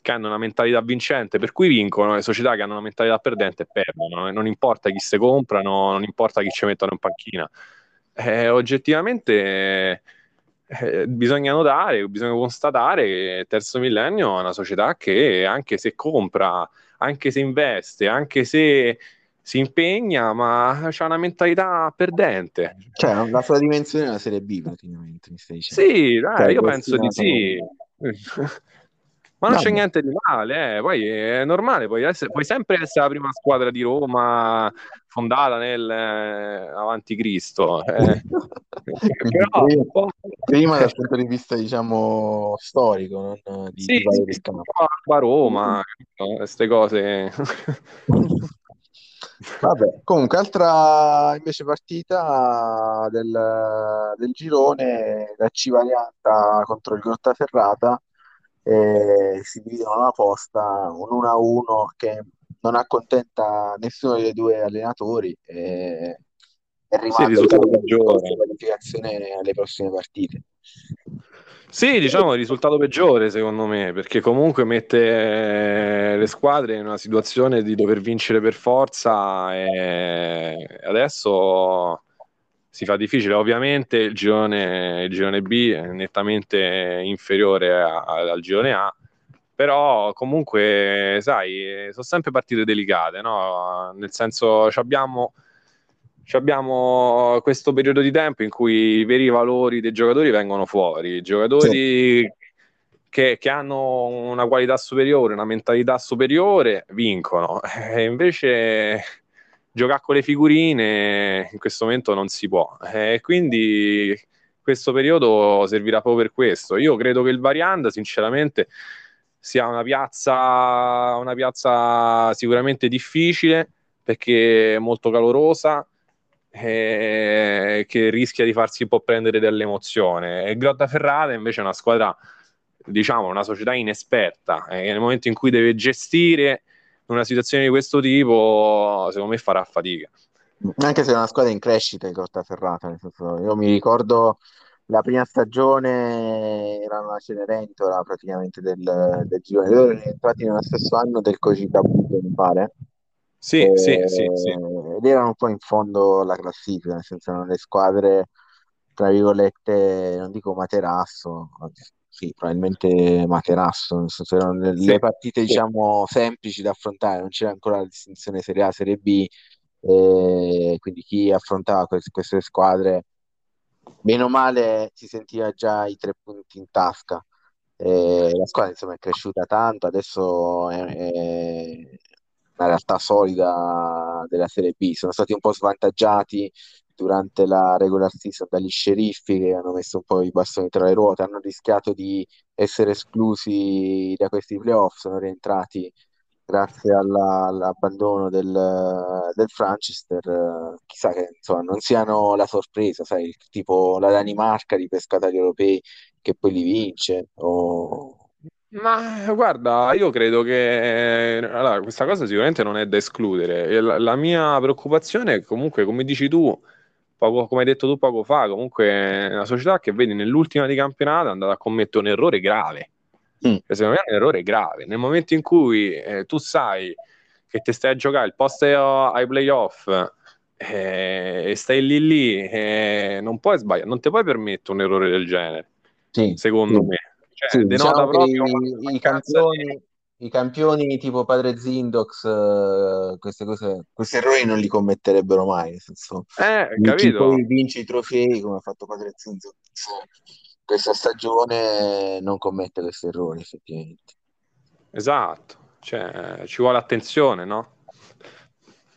che hanno una mentalità vincente, per cui vincono, le società che hanno una mentalità perdente perdono, non importa chi se comprano, non importa chi ci mettono in panchina. Eh, oggettivamente eh, bisogna notare, bisogna constatare che terzo millennio è una società che anche se compra, anche se investe, anche se si impegna, ma ha una mentalità perdente. Cioè, la sua dimensione è la Serie B, praticamente, mi stai dicendo. Sì, dai, cioè, io penso di sì. Ma non c'è niente di male, eh. poi è normale, puoi, essere, puoi, sempre essere la prima squadra di Roma fondata nel eh, avanti Cristo. Eh. Però, prima, prima dal punto di vista, diciamo, storico, non di, sì, di sì, Roma, queste cose. Vabbè, comunque, altra invece partita del, del girone, la Civarianta contro il Grottaferrata, eh, si dividono la posta, un 1-1 che non accontenta nessuno dei due allenatori e, e rimane sì, risultato peggiore. qualificazione alle prossime partite. Sì, diciamo il risultato peggiore secondo me, perché comunque mette eh, le squadre in una situazione di dover vincere per forza e adesso si fa difficile. Ovviamente il girone, il girone B è nettamente inferiore a, al girone A, però comunque, sai, sono sempre partite delicate, no? Nel senso, abbiamo abbiamo questo periodo di tempo in cui i veri valori dei giocatori vengono fuori, giocatori sì. che, che, hanno una qualità superiore, una mentalità superiore, vincono. E invece giocare con le figurine in questo momento non si può. E quindi questo periodo servirà proprio per questo. Io credo che il Varianda, sinceramente, sia una piazza, una piazza sicuramente difficile perché è molto calorosa eh, che rischia di farsi un po' prendere dall'emozione. E Grottaferrata invece è una squadra, diciamo, una società inesperta, e nel momento in cui deve gestire una situazione di questo tipo, secondo me farà fatica. Anche se è una squadra in crescita, il Grottaferrata, io mi ricordo la prima stagione era una Cenerentola praticamente del, del girone. Loro erano entrati nello stesso anno del Cogita Buto, mi pare. Sì, e, sì, sì, sì. Ed erano un po' in fondo alla classifica, nel senso erano le squadre, tra virgolette, non dico materasso, sì, probabilmente materasso, nel senso erano le, sì, le partite, sì. diciamo, semplici da affrontare, non c'era ancora la distinzione Serie A, Serie B, e quindi chi affrontava queste, queste squadre bene o male si sentiva già i tre punti in tasca. Eh, la squadra insomma è cresciuta tanto, adesso è, è, una realtà solida della Serie B. Sono stati un po' svantaggiati durante la regular season dagli sceriffi che hanno messo un po' i bastoni tra le ruote, hanno rischiato di essere esclusi da questi playoff, sono rientrati grazie alla, all'abbandono del, del Franchester, chissà che insomma, non siano la sorpresa, sai, tipo la Danimarca di pescatori europei che poi li vince. O... Ma guarda, io credo che allora, questa cosa sicuramente non è da escludere. La, la mia preoccupazione è comunque, come dici tu, poco, come hai detto tu poco fa, comunque è una società che vedi nell'ultima di campionato è andata a commettere un errore grave Mm. Secondo me è un errore grave. Nel momento in cui eh, tu sai che ti stai a giocare il post ai playoff eh, e stai lì lì, eh, non puoi sbagliare, non ti puoi permettere un errore del genere. Sì, secondo sì. me. Cioè, sì, denota diciamo proprio i, i, campioni, di... i, campioni, tipo Padre Zindox, uh, queste cose, questi errori non li commetterebbero mai. Nel senso, eh, capito? Poi vinci i trofei come ha fatto Padre Zindox questa stagione non commette questi errori effettivamente. Esatto, cioè, ci vuole attenzione, no?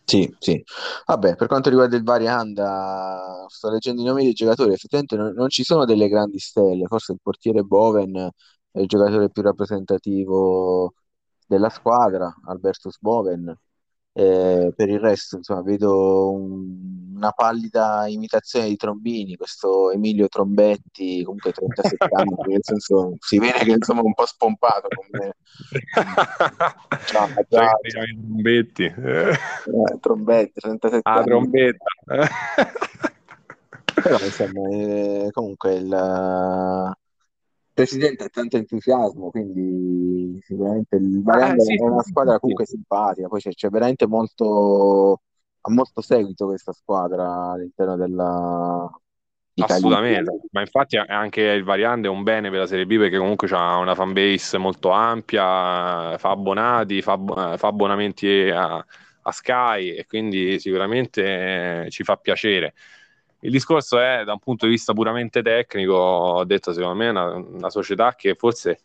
Sì, sì. Vabbè, per quanto riguarda il Varianda, sto leggendo i nomi dei giocatori, effettivamente non, non ci sono delle grandi stelle, forse il portiere Boven è il giocatore più rappresentativo della squadra, Albertus Boven, eh, per il resto, insomma, vedo un, una pallida imitazione di Trombini, questo Emilio Trombetti, comunque 37 anni, nel senso si vede che insomma è un po' spompato come ciao, ciao. Trombetti. Eh, Trombetti, 37 ah, anni. trombetta. Però insomma, eh, comunque il presidente ha tanto entusiasmo, quindi sicuramente il Varese ah, sì, è una squadra sì, comunque simpatica, poi c'è, c'è, veramente molto, ha molto seguito questa squadra all'interno della... Assolutamente, ma infatti anche il Variante è un bene per la Serie B perché comunque ha una fanbase molto ampia, fa abbonati, fa, fa abbonamenti a, a Sky e quindi sicuramente ci fa piacere. Il discorso è da un punto di vista puramente tecnico, ho detto secondo me è una, una società che forse eh,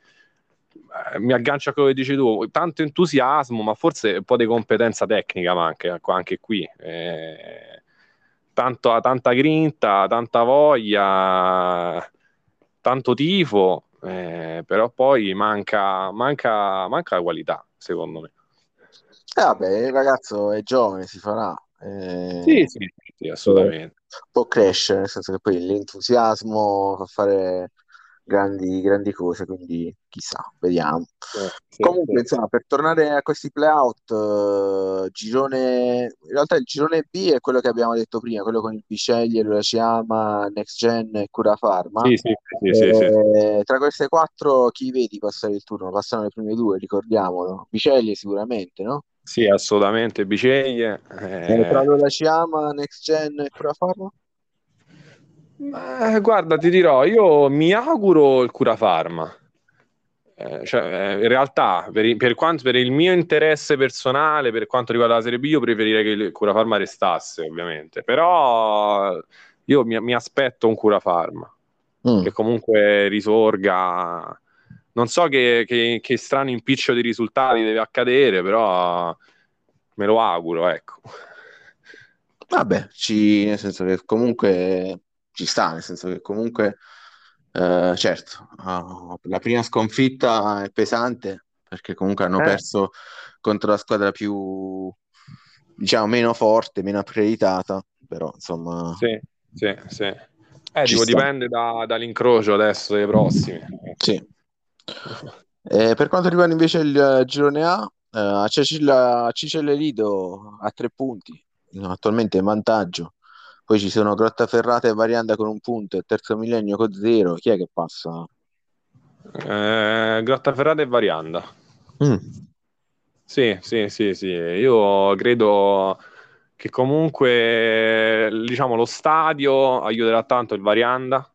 mi aggancia a quello che dici tu, tanto entusiasmo, ma forse un po' di competenza tecnica manca ecco, anche qui. Eh, tanto, tanta grinta, tanta voglia, tanto tifo, eh, però poi manca, manca, manca la qualità, secondo me. Eh vabbè, il ragazzo è giovane, si farà. Eh... Sì, sì, sì, assolutamente può crescere, nel senso che poi l'entusiasmo fa fare grandi, grandi cose, quindi chissà, vediamo. Eh, Comunque, sì. insomma, per tornare a questi playout, uh, girone, in realtà il girone B è quello che abbiamo detto prima, quello con il Biceglie, Luraciyama, Next Gen e Cura Pharma. Sì, sì, sì, eh, tra queste quattro, chi vedi passare il turno? Passano le prime due, ricordiamolo. Biceglie sicuramente, no? Sì, assolutamente, Biceglie. Eh... Eh, tra la Ciama, Next Gen e Curafarma? Eh, guarda, ti dirò, io mi auguro il Curafarma. Eh, cioè, eh, in realtà, per, per, quanto, per il mio interesse personale, per quanto riguarda la Serie B, io preferirei che il Curafarma restasse, ovviamente. Però io mi, mi aspetto un Curafarma, mm. che comunque risorga non so che, che, che, strano impiccio di risultati deve accadere, però me lo auguro, ecco. Vabbè, ci, nel senso che comunque ci sta, nel senso che comunque, eh, certo, uh, la prima sconfitta è pesante perché comunque hanno eh. perso contro la squadra più, diciamo, meno forte, meno accreditata, però insomma... Sì, sì, sì. Eh, tipo, dipende da, dall'incrocio adesso dei prossimi. Sì. Eh, per quanto riguarda invece il girone A, eh, Cicel Lido a tre punti, attualmente in vantaggio, poi ci sono Grottaferrata e Varianda con un punto e Terzo Millennio con zero. Chi è che passa? Eh, Grottaferrata e Varianda. Mm. Sì, sì, sì, sì. Io credo che comunque diciamo, lo stadio aiuterà tanto il Varianda.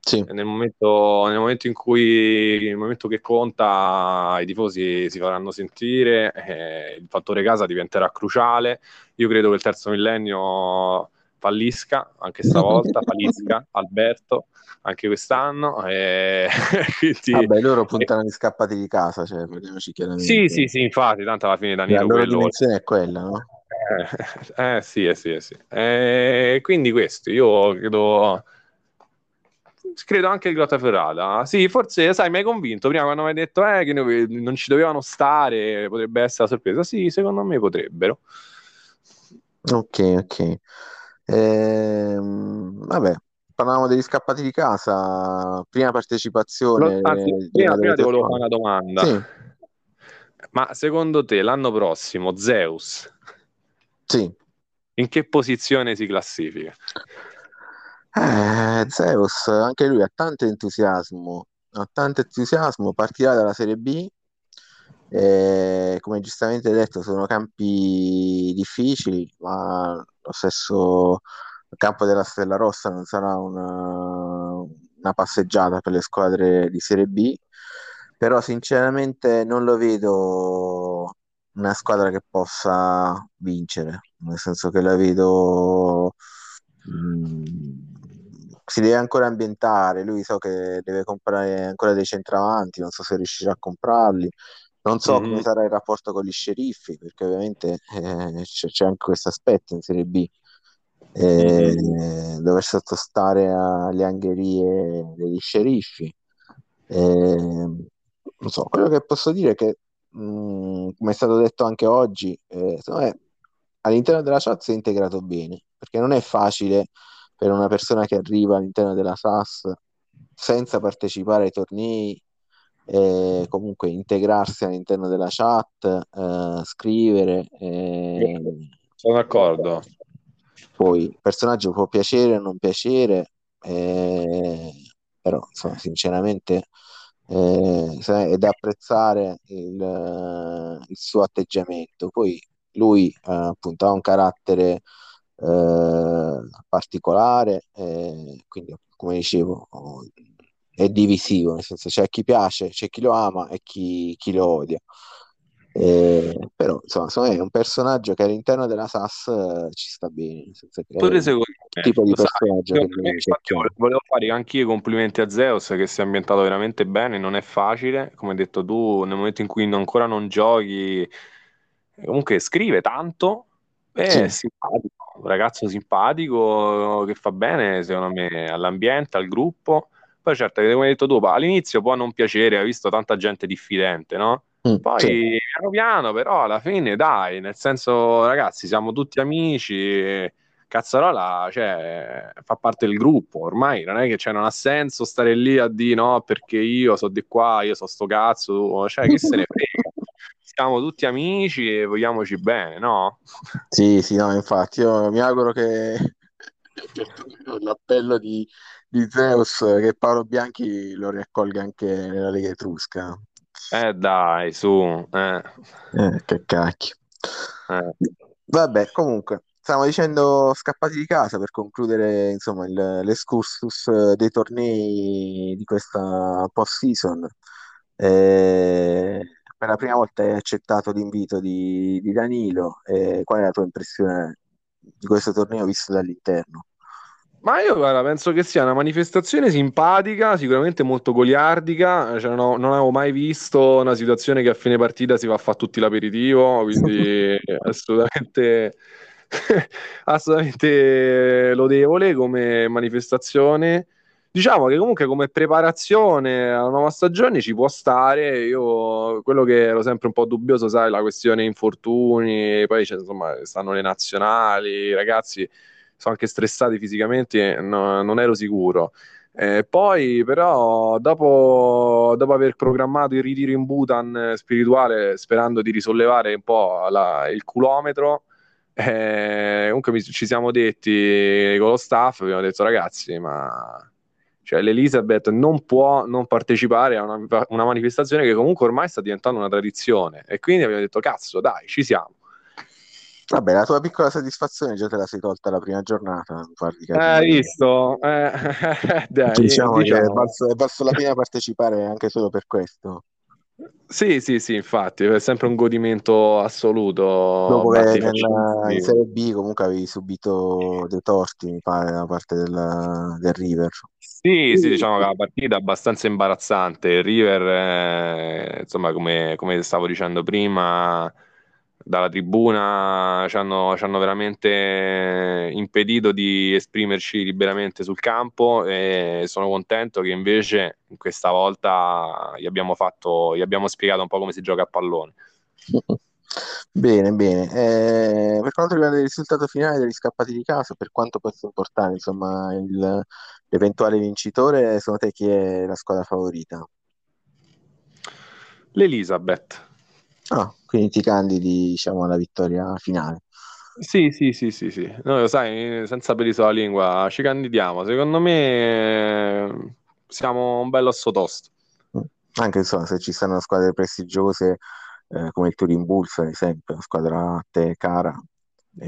Sì. Nel, momento, nel momento in cui nel momento che conta i tifosi si faranno sentire, eh, il fattore casa diventerà cruciale. Io credo che il terzo millennio fallisca anche stavolta, fallisca Alberto anche quest'anno. E quindi, Vabbè, loro puntano gli scappati di casa, cioè, parliamoci chiaramente. Sì, sì, sì, infatti, tanto alla fine Danilo... La loro dimensione è quella, no? Eh, eh sì, eh, sì, eh, sì. Eh, quindi questo, io credo... Credo anche il Grottaferrata. Sì, forse, sai, mi hai convinto prima quando mi hai detto eh, che non ci dovevano stare, potrebbe essere la sorpresa. Sì, secondo me potrebbero. Ok, ok. Ehm, vabbè, parlavamo degli scappati di casa, prima partecipazione. Anzi, prima, prima ti volevo fare una domanda. Sì. Ma secondo te l'anno prossimo Zeus sì. in che posizione si classifica? Eh, Zeus, anche lui ha tanto entusiasmo, ha tanto entusiasmo, partirà dalla Serie B eh, come giustamente detto, sono campi difficili, ma lo stesso campo della Stella Rossa non sarà una, una passeggiata per le squadre di Serie B, però sinceramente non lo vedo una squadra che possa vincere, nel senso che la vedo... Mh, mm, si deve ancora ambientare, lui so che deve comprare ancora dei centravanti, non so se riuscirà a comprarli, non so mm-hmm. come sarà il rapporto con gli sceriffi, perché ovviamente eh, c'è, c'è, anche questo aspetto in Serie B. Eh, mm-hmm. dover sottostare alle angherie degli sceriffi. Eh, non so, quello che posso dire è che, mh, mm, come è stato detto anche oggi, eh, me, all'interno della chat si è integrato bene, perché non è facile per una persona che arriva all'interno della SAS senza partecipare ai tornei eh, comunque integrarsi all'interno della chat, eh, scrivere. Eh, Sono d'accordo. Poi il personaggio può piacere o non piacere, eh, però insomma, sinceramente eh, è da apprezzare il, il, suo atteggiamento. Poi lui eh, appunto ha un carattere particolare, quindi come dicevo è divisivo, nel senso c'è chi piace, c'è chi lo ama e chi, chi lo odia. Eh, però insomma, secondo me è un personaggio che all'interno della SAS eh, ci sta bene. Pure secondo me, tipo di personaggio sai, che infatti, volevo fare anche io i complimenti a Zeus che si è ambientato veramente bene, non è facile, come hai detto tu, nel momento in cui ancora non giochi, comunque scrive tanto, è sì. simpatico, un ragazzo simpatico che fa bene secondo me all'ambiente, al gruppo poi certo, come hai detto tu, all'inizio può non piacere, hai visto tanta gente diffidente, no? Mm, Poi sì. piano piano, però alla fine dai, nel senso, ragazzi, siamo tutti amici, Cazzarola cioè, fa parte del gruppo, ormai non è che cioè, non ha senso stare lì a dire no, perché io so di qua, io so sto cazzo, cioè che se ne frega. Siamo tutti amici e vogliamoci bene, no? Sì, sì, no, infatti io mi auguro che l'appello di di Zeus che Paolo Bianchi lo riaccolga anche nella Lega Etrusca. Eh dai, su. Eh. Eh, che cacchio. Eh. Vabbè, comunque, stiamo dicendo scappati di casa per concludere insomma il, l'escursus dei tornei di questa post-season. Eh, per la prima volta hai accettato l'invito di, di Danilo. Eh, qual è la tua impressione di questo torneo visto dall'interno? Ma io guarda, penso che sia una manifestazione simpatica, sicuramente molto goliardica. Cioè, non, non, avevo mai visto una situazione che a fine partita si va a fare tutti l'aperitivo, quindi assolutamente, assolutamente lodevole come manifestazione. Diciamo che comunque come preparazione alla nuova stagione ci può stare. Io quello che ero sempre un po' dubbioso, sai, la questione infortuni, poi cioè, insomma, stanno le nazionali, ragazzi sono anche stressati fisicamente, no, non ero sicuro. Eh, poi, però, dopo, dopo, aver programmato il ritiro in Bhutan spirituale, sperando di risollevare un po' la, il culometro, Eh, comunque mi, ci siamo detti con lo staff, abbiamo detto ragazzi, ma cioè, l'Elizabeth non può non partecipare a una, una, manifestazione che comunque ormai sta diventando una tradizione e quindi abbiamo detto cazzo dai ci siamo Vabbè, la tua piccola soddisfazione già te la sei tolta la prima giornata. Hai eh, visto? Eh, dai, diciamo, diciamo. che è valso, è valso la pena partecipare anche solo per questo. Sì, sì, sì, infatti, è sempre un godimento assoluto. Dopo che nella, in Serie B comunque avevi subito dei torti, mi pare, da parte del, del River. Sì, sì, diciamo che la partita è abbastanza imbarazzante. Il River, eh, insomma, come, come stavo dicendo prima, dalla tribuna ci hanno, ci hanno, veramente impedito di esprimerci liberamente sul campo e sono contento che invece questa volta gli abbiamo, fatto, gli abbiamo spiegato un po' come si gioca a pallone. Bene, bene. Eh, per quanto riguarda il risultato finale degli scappati di casa, per quanto possa importare, insomma, il, l'eventuale vincitore, secondo te chi è la squadra favorita? L'Elisabeth. Ah, quindi ti candidi, diciamo, alla vittoria finale. Sì, sì, sì, sì, sì. Noi, lo sai, senza peli sulla lingua, ci candidiamo. Secondo me siamo un bello sottosto. Mm. Anche insomma, se ci stanno squadre prestigiose eh, come il Turin Bulls, per esempio, una squadra a te cara.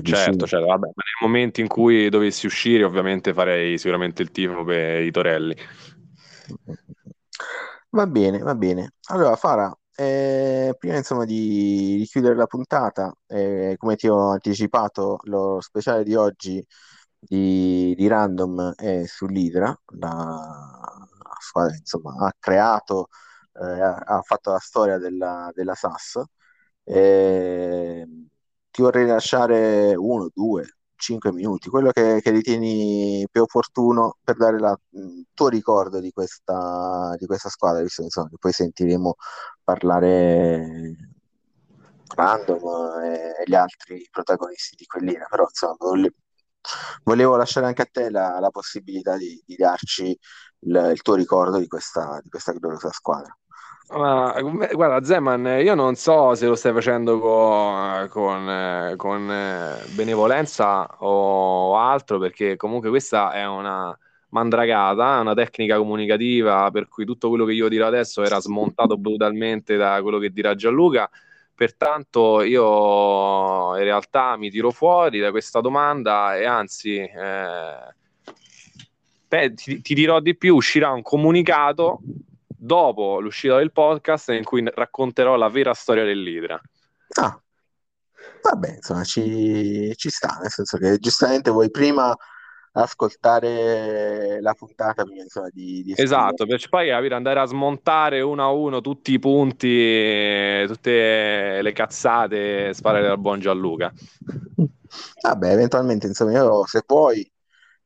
Certo, certo, vabbè, nei momenti in cui dovessi uscire, ovviamente farei sicuramente il tifo per i Torelli. Va bene, va bene. Allora, Fara, eh, prima insomma di, di, chiudere la puntata, eh, come ti ho anticipato, lo speciale di oggi di, di Random è sull'Idra, la squadra insomma ha creato, eh, ha, fatto la storia della, della SAS. Eh, ti vorrei lasciare uno, due, 5 minuti, quello che, che, ritieni più opportuno per dare il tuo ricordo di questa, di questa squadra, visto insomma, che poi sentiremo parlare random e gli altri protagonisti di quell'ira, però insomma volevo, volevo lasciare anche a te la, la possibilità di, di darci il, il, tuo ricordo di questa, di questa gloriosa squadra. Ma, guarda, Zeman, io non so se lo stai facendo con, con, con benevolenza o altro, perché comunque questa è una mandragata, una tecnica comunicativa per cui tutto quello che io dirò adesso era smontato brutalmente da quello che dirà Gianluca. Pertanto io in realtà mi tiro fuori da questa domanda e anzi eh, beh, ti, ti dirò di più, uscirà un comunicato dopo l'uscita del podcast in cui racconterò la vera storia dell'Idra. Ah, vabbè, insomma, ci, ci sta, nel senso che giustamente voi prima ascoltare la puntata prima insomma, di, di esatto per poi capire, andare a smontare uno a uno tutti i punti tutte le cazzate sparare dal buon Gianluca vabbè eventualmente insomma io se puoi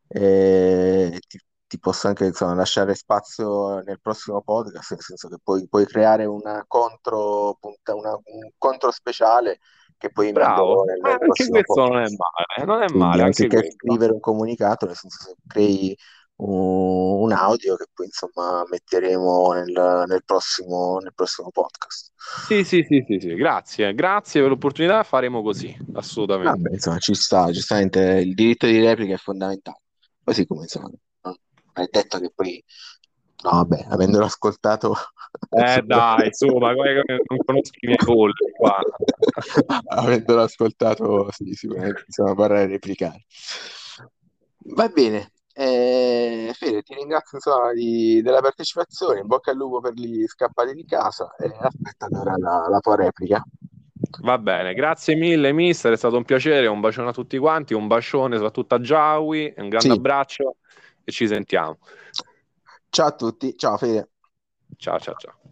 eh, ti, ti posso anche insomma, lasciare spazio nel prossimo podcast, nel senso che puoi, puoi creare una contro, una, un contro speciale che poi Bravo, nel, nel anche questo podcast. non è male, non è Quindi, male anziché scrivere un comunicato, nel senso che crei un, un audio che poi insomma metteremo nel, nel, prossimo, nel prossimo podcast. Sì, sì, sì, sì, sì, grazie, grazie per l'opportunità, faremo così, assolutamente. Vabbè, insomma, ci sta, giustamente il diritto di replica è fondamentale, così come insomma hai detto che poi no vabbè avendolo ascoltato eh dai insomma non conosco i miei colpi qua. Avendolo ascoltato sì, sicuramente insomma vorrei replicare. Va bene eh, Fede ti ringrazio insomma di, della partecipazione in bocca al lupo per gli scappati di casa e aspetta allora la, la tua replica. Va bene, grazie mille mister, è stato un piacere, un bacione a tutti quanti, un bacione soprattutto a Giaui, un grande sì. abbraccio e ci sentiamo. Ciao a tutti, ciao Fede. Ciao ciao ciao.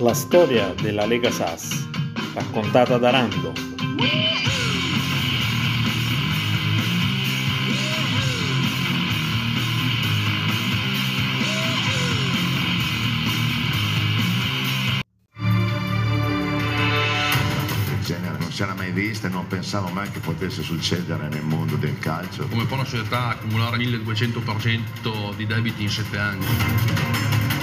La storia della Lega Sass, raccontata da Rando. Si era mai vista e non pensavo mai che potesse succedere nel mondo del calcio. Come può una società accumulare 1200% di debiti in sette anni?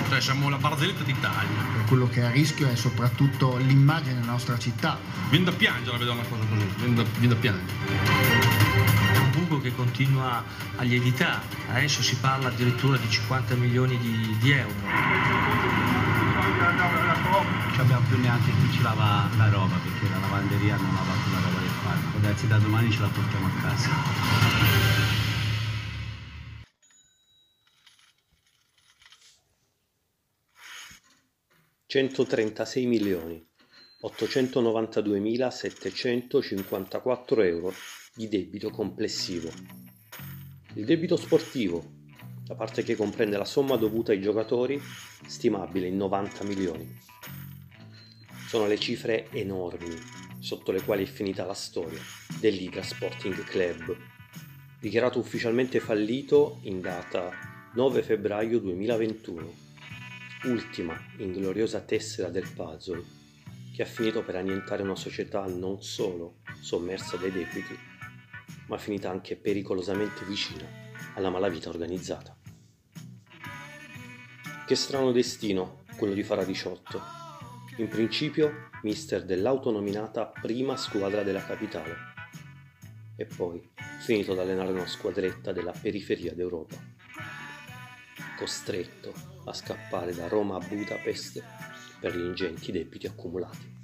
Cioè siamo la barzelletta d'Italia. Quello che è a rischio è soprattutto l'immagine della nostra città. Viene da piangere a vedere una cosa così, viene da, viene da piangere buco che continua a lievitare, adesso si parla addirittura di 50 milioni di, di euro. Non abbiamo più neanche chi ci lava la roba perché la lavanderia non lava più la roba del. Può darsi da domani ce la portiamo a casa. 136 milioni 892.754 euro di debito complessivo. Il debito sportivo, la parte che comprende la somma dovuta ai giocatori, stimabile in 90 milioni. Sono le cifre enormi sotto le quali è finita la storia dell'Iga Sporting Club, dichiarato ufficialmente fallito in data 9 febbraio 2021, ultima ingloriosa tessera del puzzle che ha finito per annientare una società non solo sommersa dai debiti, ma finita anche pericolosamente vicina alla malavita organizzata. Che strano destino quello di Fara 18. In principio, mister dell'autonominata prima squadra della capitale. E poi, finito ad allenare una squadretta della periferia d'Europa. Costretto a scappare da Roma a Budapest per gli ingenti debiti accumulati.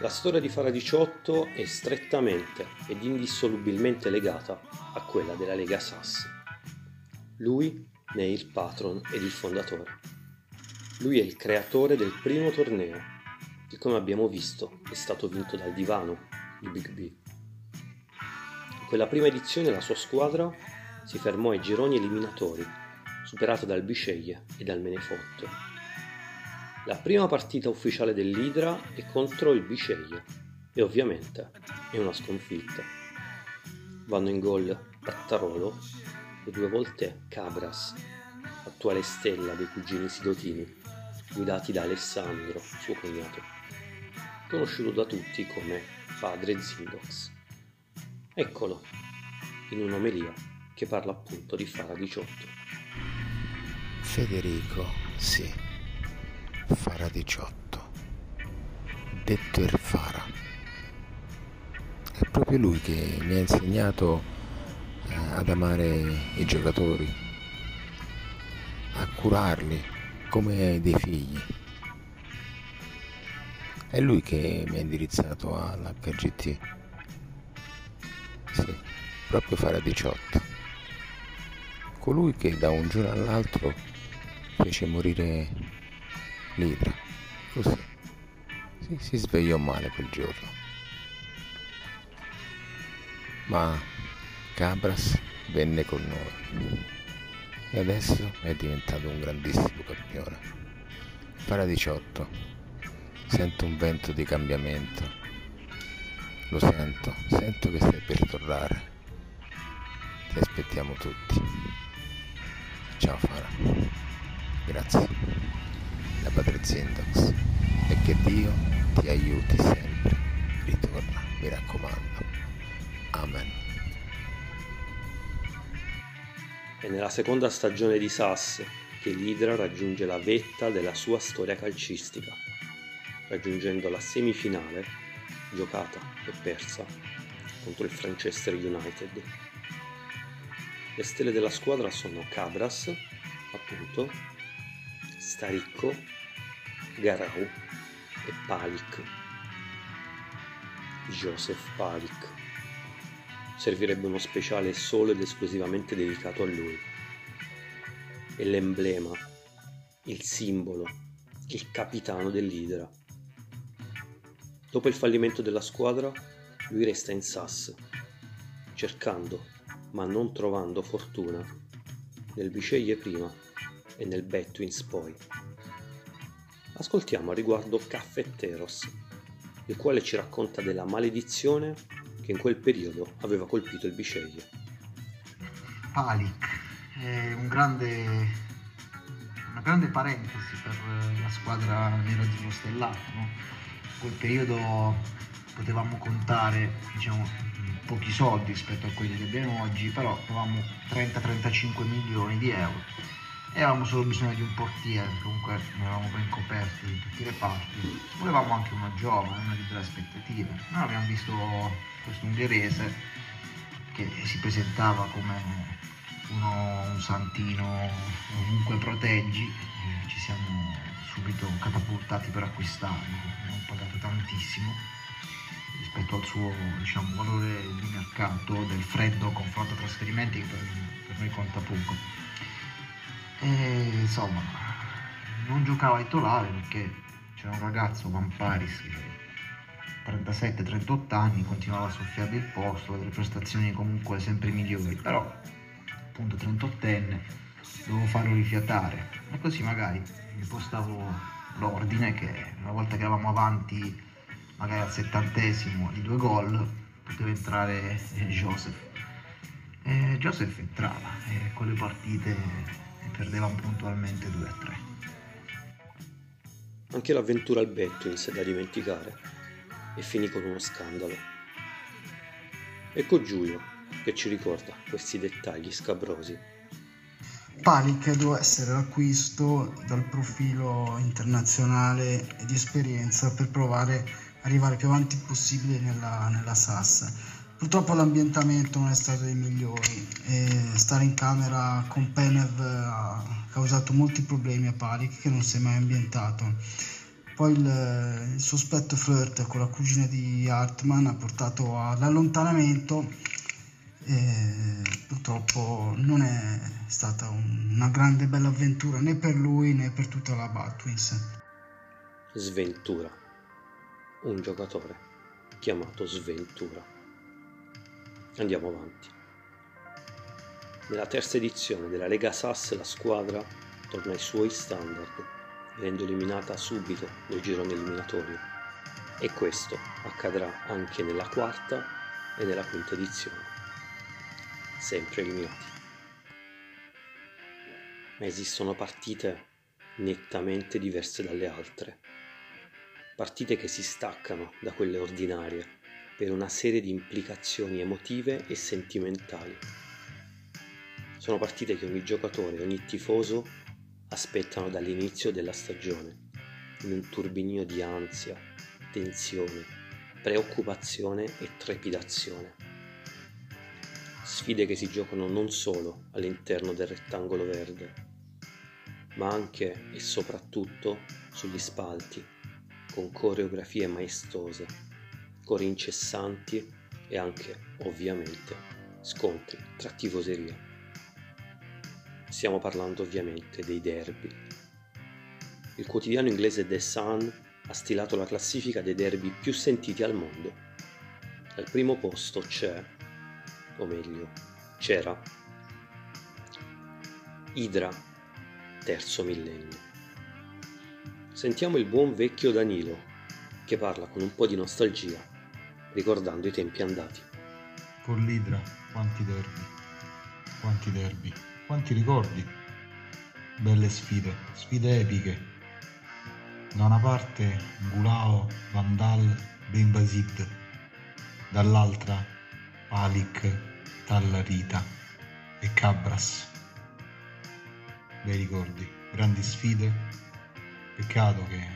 La storia di Fara 18 è strettamente ed indissolubilmente legata a quella della Lega Sass. Lui ne è il patron ed il fondatore. Lui è il creatore del primo torneo, che come abbiamo visto è stato vinto dal divano, il Big B. In quella prima edizione la sua squadra si fermò ai gironi eliminatori, superato dal Bisceglie e dal Menefotto la prima partita ufficiale dell'Idra è contro il Bisceglie e ovviamente è una sconfitta. Vanno in gol Tattarolo e due volte Cabras, attuale stella dei cugini Sidotini, guidati da Alessandro, suo cognato, conosciuto da tutti come padre Zindox. Eccolo, in un'omelia che parla appunto di Fara 18. Federico, sì Fara 18, detto il Fara. È proprio lui che mi ha insegnato eh, ad amare i giocatori, a curarli come dei figli. È lui che mi ha indirizzato all'HGT. Sì, proprio Fara 18. Colui che da un giorno all'altro fece morire Libra. Così. Si, si svegliò male quel giorno. Ma Cabras venne con noi e adesso è diventato un grandissimo campione. Para 18. Sento un vento di cambiamento. Lo sento, sento che stai per tornare. Ti aspettiamo tutti. Ciao Fara. Grazie da Padre Zindox e che Dio ti aiuti sempre. Ritorna, mi raccomando. Amen. È nella seconda stagione di Sass che l'Idra raggiunge la vetta della sua storia calcistica, raggiungendo la semifinale giocata e persa contro il Manchester United. Le stelle della squadra sono Cabras, appunto, Staricco, Garau e Palik. Joseph Palik. Servirebbe uno speciale solo ed esclusivamente dedicato a lui. È l'emblema, il simbolo, il capitano dell'Idra. Dopo il fallimento della squadra, lui resta in Sass, cercando, ma non trovando fortuna, nel Biceglie prima e nel Betwins poi. Ascoltiamo a riguardo Caffetteros, il quale ci racconta della maledizione che in quel periodo aveva colpito il Bisceglie. Palik è un grande, una grande parentesi per la squadra nerazzurro stellato, no? quel periodo potevamo contare diciamo, pochi soldi rispetto a quelli che abbiamo oggi, però avevamo 30-35 milioni di euro e avevamo solo bisogno di un portiere, comunque ne avevamo ben coperti in tutte le parti. Volevamo anche una giovane, una di belle aspettative. Noi abbiamo visto questo ungherese che si presentava come uno, un santino ovunque proteggi, ci siamo subito catapultati per acquistarlo, abbiamo pagato tantissimo rispetto al suo diciamo, valore di mercato del freddo confronto a trasferimenti che per, per noi conta poco. E insomma, non giocava titolare perché c'era un ragazzo, Van Paris, che 37-38 anni, continuava a soffiare il posto, delle prestazioni comunque sempre migliori, però appunto 38enne, dovevo farlo rifiatare e così magari impostavo l'ordine che una volta che eravamo avanti magari al settantesimo di due gol poteva entrare Joseph. E Joseph entrava e con le partite perdevamo puntualmente 2 a 3. Anche l'avventura al Betwins è da dimenticare e finì con uno scandalo. Ecco Giulio che ci ricorda questi dettagli scabrosi. Pali credo essere l'acquisto dal profilo internazionale e di esperienza per provare a arrivare più avanti possibile nella, nella SAS. Purtroppo l'ambientamento non è stato dei migliori e stare in camera con Penev ha causato molti problemi a Palic che non si è mai ambientato. Poi il, il sospetto flirt con la cugina di Hartman ha portato all'allontanamento e purtroppo non è stata una grande bella avventura né per lui né per tutta la Batwins. Sventura. Un giocatore chiamato Sventura. Andiamo avanti. Nella terza edizione della Lega SAS la squadra torna ai suoi standard, venendo eliminata subito nel girone eliminatorio. E questo accadrà anche nella quarta e nella quinta edizione sempre eliminati. Ma esistono partite nettamente diverse dalle altre, partite che si staccano da quelle ordinarie per una serie di implicazioni emotive e sentimentali. Sono partite che ogni giocatore ogni tifoso aspettano dall'inizio della stagione, in un turbinio di ansia, tensione, preoccupazione e trepidazione sfide che si giocano non solo all'interno del rettangolo verde, ma anche e soprattutto sugli spalti, con coreografie maestose, cori incessanti e anche, ovviamente, scontri tra tifoserie. Stiamo parlando ovviamente dei derby. Il quotidiano inglese The Sun ha stilato la classifica dei derby più sentiti al mondo. Al primo posto c'è o meglio, c'era Idra, terzo millennio. Sentiamo il buon vecchio Danilo che parla con un po' di nostalgia, ricordando i tempi andati. Con l'Idra, quanti derby, quanti derby, quanti ricordi. Belle sfide, sfide epiche. Da una parte Gulao, Vandal, Ben Basid, dall'altra Palik, Tallarita e Cabras. Bei ricordi, grandi sfide. Peccato che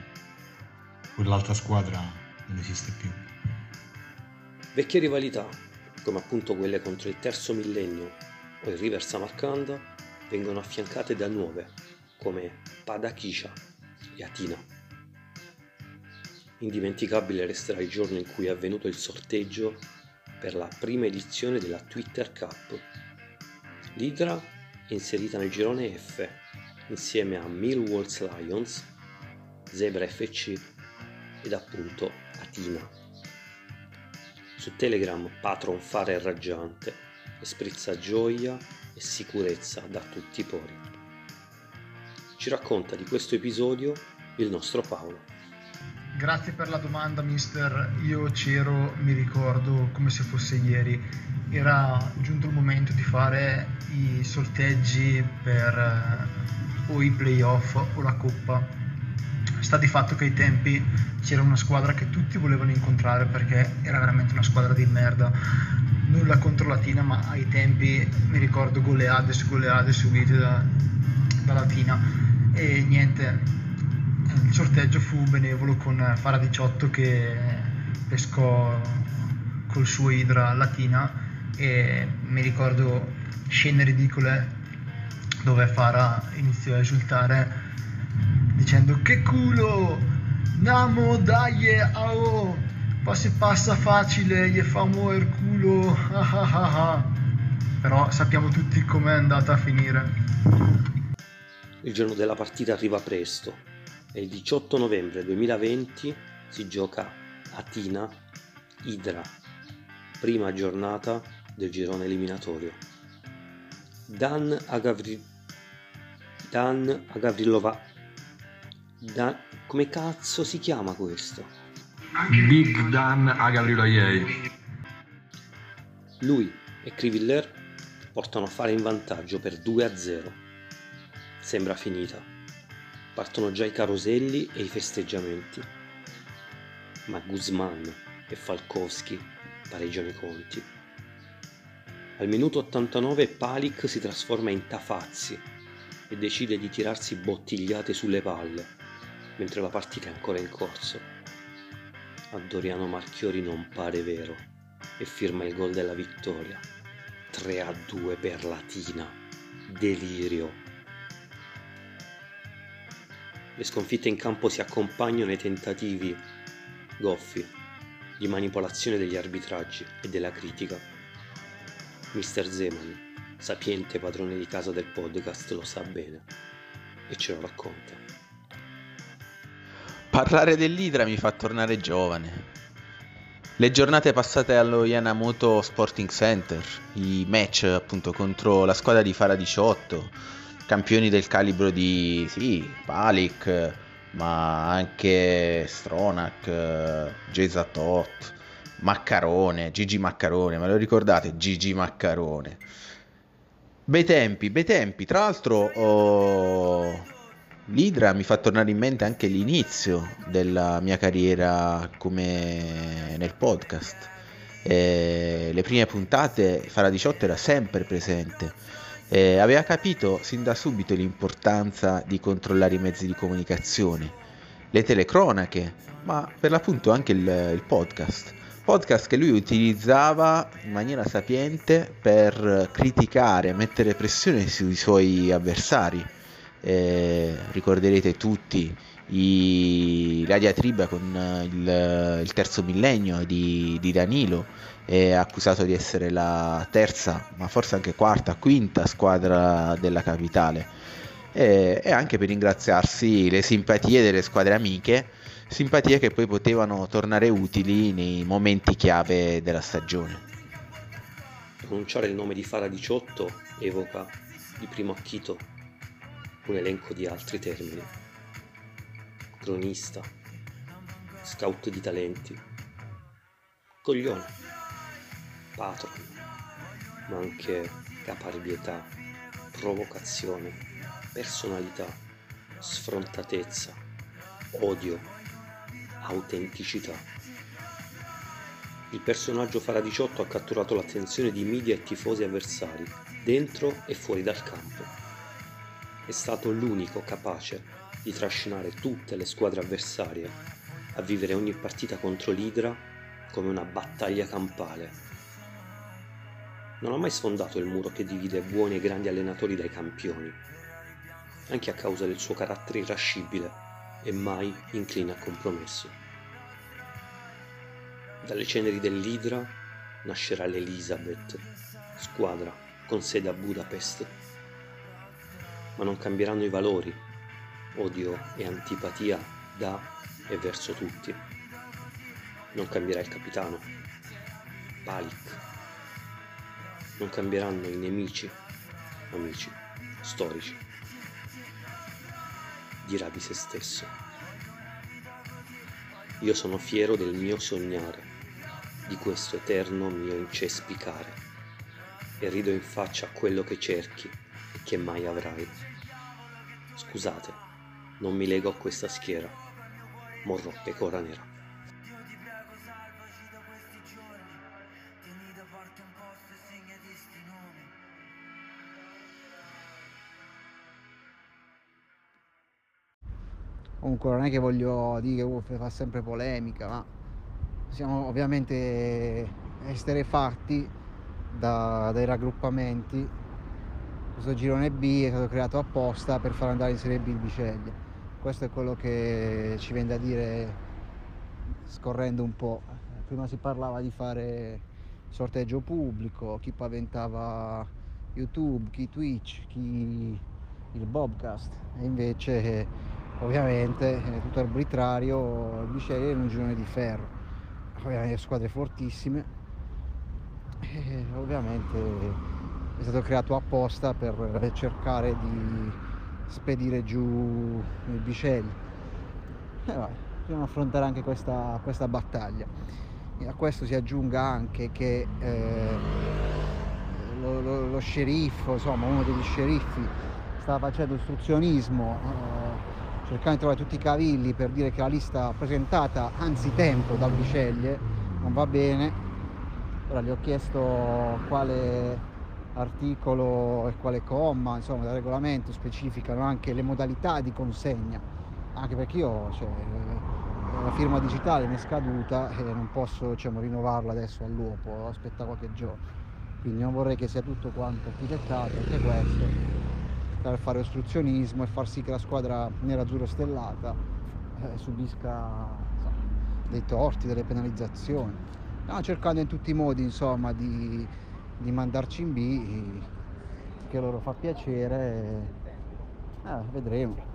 quell'altra squadra non esiste più. Vecchie rivalità, come appunto quelle contro il terzo millennio o il River Samarcanda, vengono affiancate da nuove, come Padakisha e Atina. Indimenticabile resterà il giorno in cui è avvenuto il sorteggio per la prima edizione della Twitter Cup. L'Hydra è inserita nel girone F insieme a Millwall's Lions, Zebra FC ed appunto Atina. Su Telegram Patron Fare raggiante e sprizza gioia e sicurezza da tutti i pori. Ci racconta di questo episodio il nostro Paolo. Grazie per la domanda, mister. Io c'ero, mi ricordo come se fosse ieri. Era giunto il momento di fare i sorteggi per eh, o i playoff o la coppa. sta di fatto che ai tempi c'era una squadra che tutti volevano incontrare perché era veramente una squadra di merda. Nulla contro Latina, ma ai tempi mi ricordo goleade su goleade subite da, da Latina. E niente, il sorteggio fu benevolo con Fara 18 che pescò col suo Idra Latina. E mi ricordo scene ridicole dove Fara iniziò a esultare dicendo che culo, namo dai, ao, poi passa facile, gli fa muovere il culo, però sappiamo tutti com'è andata a finire. Il giorno della partita arriva presto e il 18 novembre 2020 si gioca a Tina Idra, prima giornata del girone eliminatorio. Dan Agavri... Dan Agavrilova da... come cazzo si chiama questo? Big Dan a Gabriele Iei. Lui e Criviller portano a fare in vantaggio per 2 a 0. Sembra finita. Partono già i caroselli e i festeggiamenti. Ma Guzman e Falkowski pareggiano i conti. Al minuto 89 Palik si trasforma in Tafazzi e decide di tirarsi bottigliate sulle palle mentre la partita è ancora in corso. A Doriano Marchiori non pare vero e firma il gol della vittoria. 3 a 2 per Latina. Delirio. Le sconfitte in campo si accompagnano ai tentativi goffi di manipolazione degli arbitraggi e della critica. Mr. Zeman, sapiente padrone di casa del podcast, lo sa bene e ce lo racconta. Parlare dell'Idra mi fa tornare giovane. Le giornate passate allo Yanamoto Sporting Center, i match appunto contro la squadra di Fara 18, campioni del calibro di sì, Palik, ma anche Stronach, Tot, Maccarone, Gigi Maccarone, me lo ricordate? Gigi Maccarone. Bei tempi, bei tempi. Tra l'altro oh, L'Idra mi fa tornare in mente anche l'inizio della mia carriera come nel podcast. E le prime puntate Fara 18 era sempre presente. E aveva capito sin da subito l'importanza di controllare i mezzi di comunicazione, le telecronache, ma per l'appunto anche il, il podcast. Podcast che lui utilizzava in maniera sapiente per criticare, mettere pressione sui suoi avversari eh, ricorderete tutti i, la diatriba con eh, il, il terzo millennio di, di, Danilo, è accusato di essere la terza, ma forse anche quarta, quinta squadra della capitale. E, e anche per ringraziarsi le simpatie delle squadre amiche, simpatie che poi potevano tornare utili nei momenti chiave della stagione. Pronunciare il nome di Fara 18 evoca di primo acchito un elenco di altri termini. Cronista, scout di talenti, coglione, patron, ma anche caparbietà, provocazione, personalità, sfrontatezza, odio, autenticità. Il personaggio Fara 18 ha catturato l'attenzione di media e tifosi avversari, dentro e fuori dal campo è stato l'unico capace di trascinare tutte le squadre avversarie a vivere ogni partita contro l'Idra come una battaglia campale. Non ha mai sfondato il muro che divide buoni e grandi allenatori dai campioni, anche a causa del suo carattere irascibile e mai incline a compromesso. Dalle ceneri dell'Idra nascerà l'Elizabeth, squadra con sede a Budapest ma non cambieranno i valori, odio e antipatia da e verso tutti. Non cambierà il capitano, Palik. Non cambieranno i nemici, amici, storici. Dirà di se stesso. Io sono fiero del mio sognare, di questo eterno mio incespicare, e rido in faccia a quello che cerchi che mai avrai. Scusate, non mi lego a questa schiera. Morrò Pecora Nera. Comunque non è che voglio dire che Wolf fa sempre polemica, ma siamo ovviamente esterefatti da, dai raggruppamenti. Questo girone B è stato creato apposta per far andare in Serie B il Biceglie. Questo è quello che ci viene da dire scorrendo un po'. Prima si parlava di fare sorteggio pubblico, chi paventava YouTube, chi Twitch, chi il Bobcast e invece ovviamente è tutto arbitrario, il Biceglie è un girone di ferro, ovviamente squadre fortissime, e ovviamente è stato creato apposta per cercare di spedire giù il Biceglie. E vai, dobbiamo affrontare anche questa, questa battaglia. E a questo si aggiunga anche che eh, lo, lo, lo, sceriffo, insomma uno degli sceriffi, stava facendo ostruzionismo. Eh, cercando di trovare tutti i cavilli per dire che la lista presentata anzitempo dal Biceglie non va bene ora gli ho chiesto quale articolo e quale comma insomma del regolamento specificano anche le modalità di consegna anche perché io cioè, la firma digitale mi è scaduta e non posso diciamo, rinnovarla adesso all'uopo aspetta qualche giorno quindi non vorrei che sia tutto quanto architettato anche questo per fare ostruzionismo e far sì che la squadra nerazzurro stellata eh, subisca insomma, dei torti, delle penalizzazioni. Stiamo cercando in tutti i modi insomma di, di mandarci in B che loro fa piacere, eh, vedremo.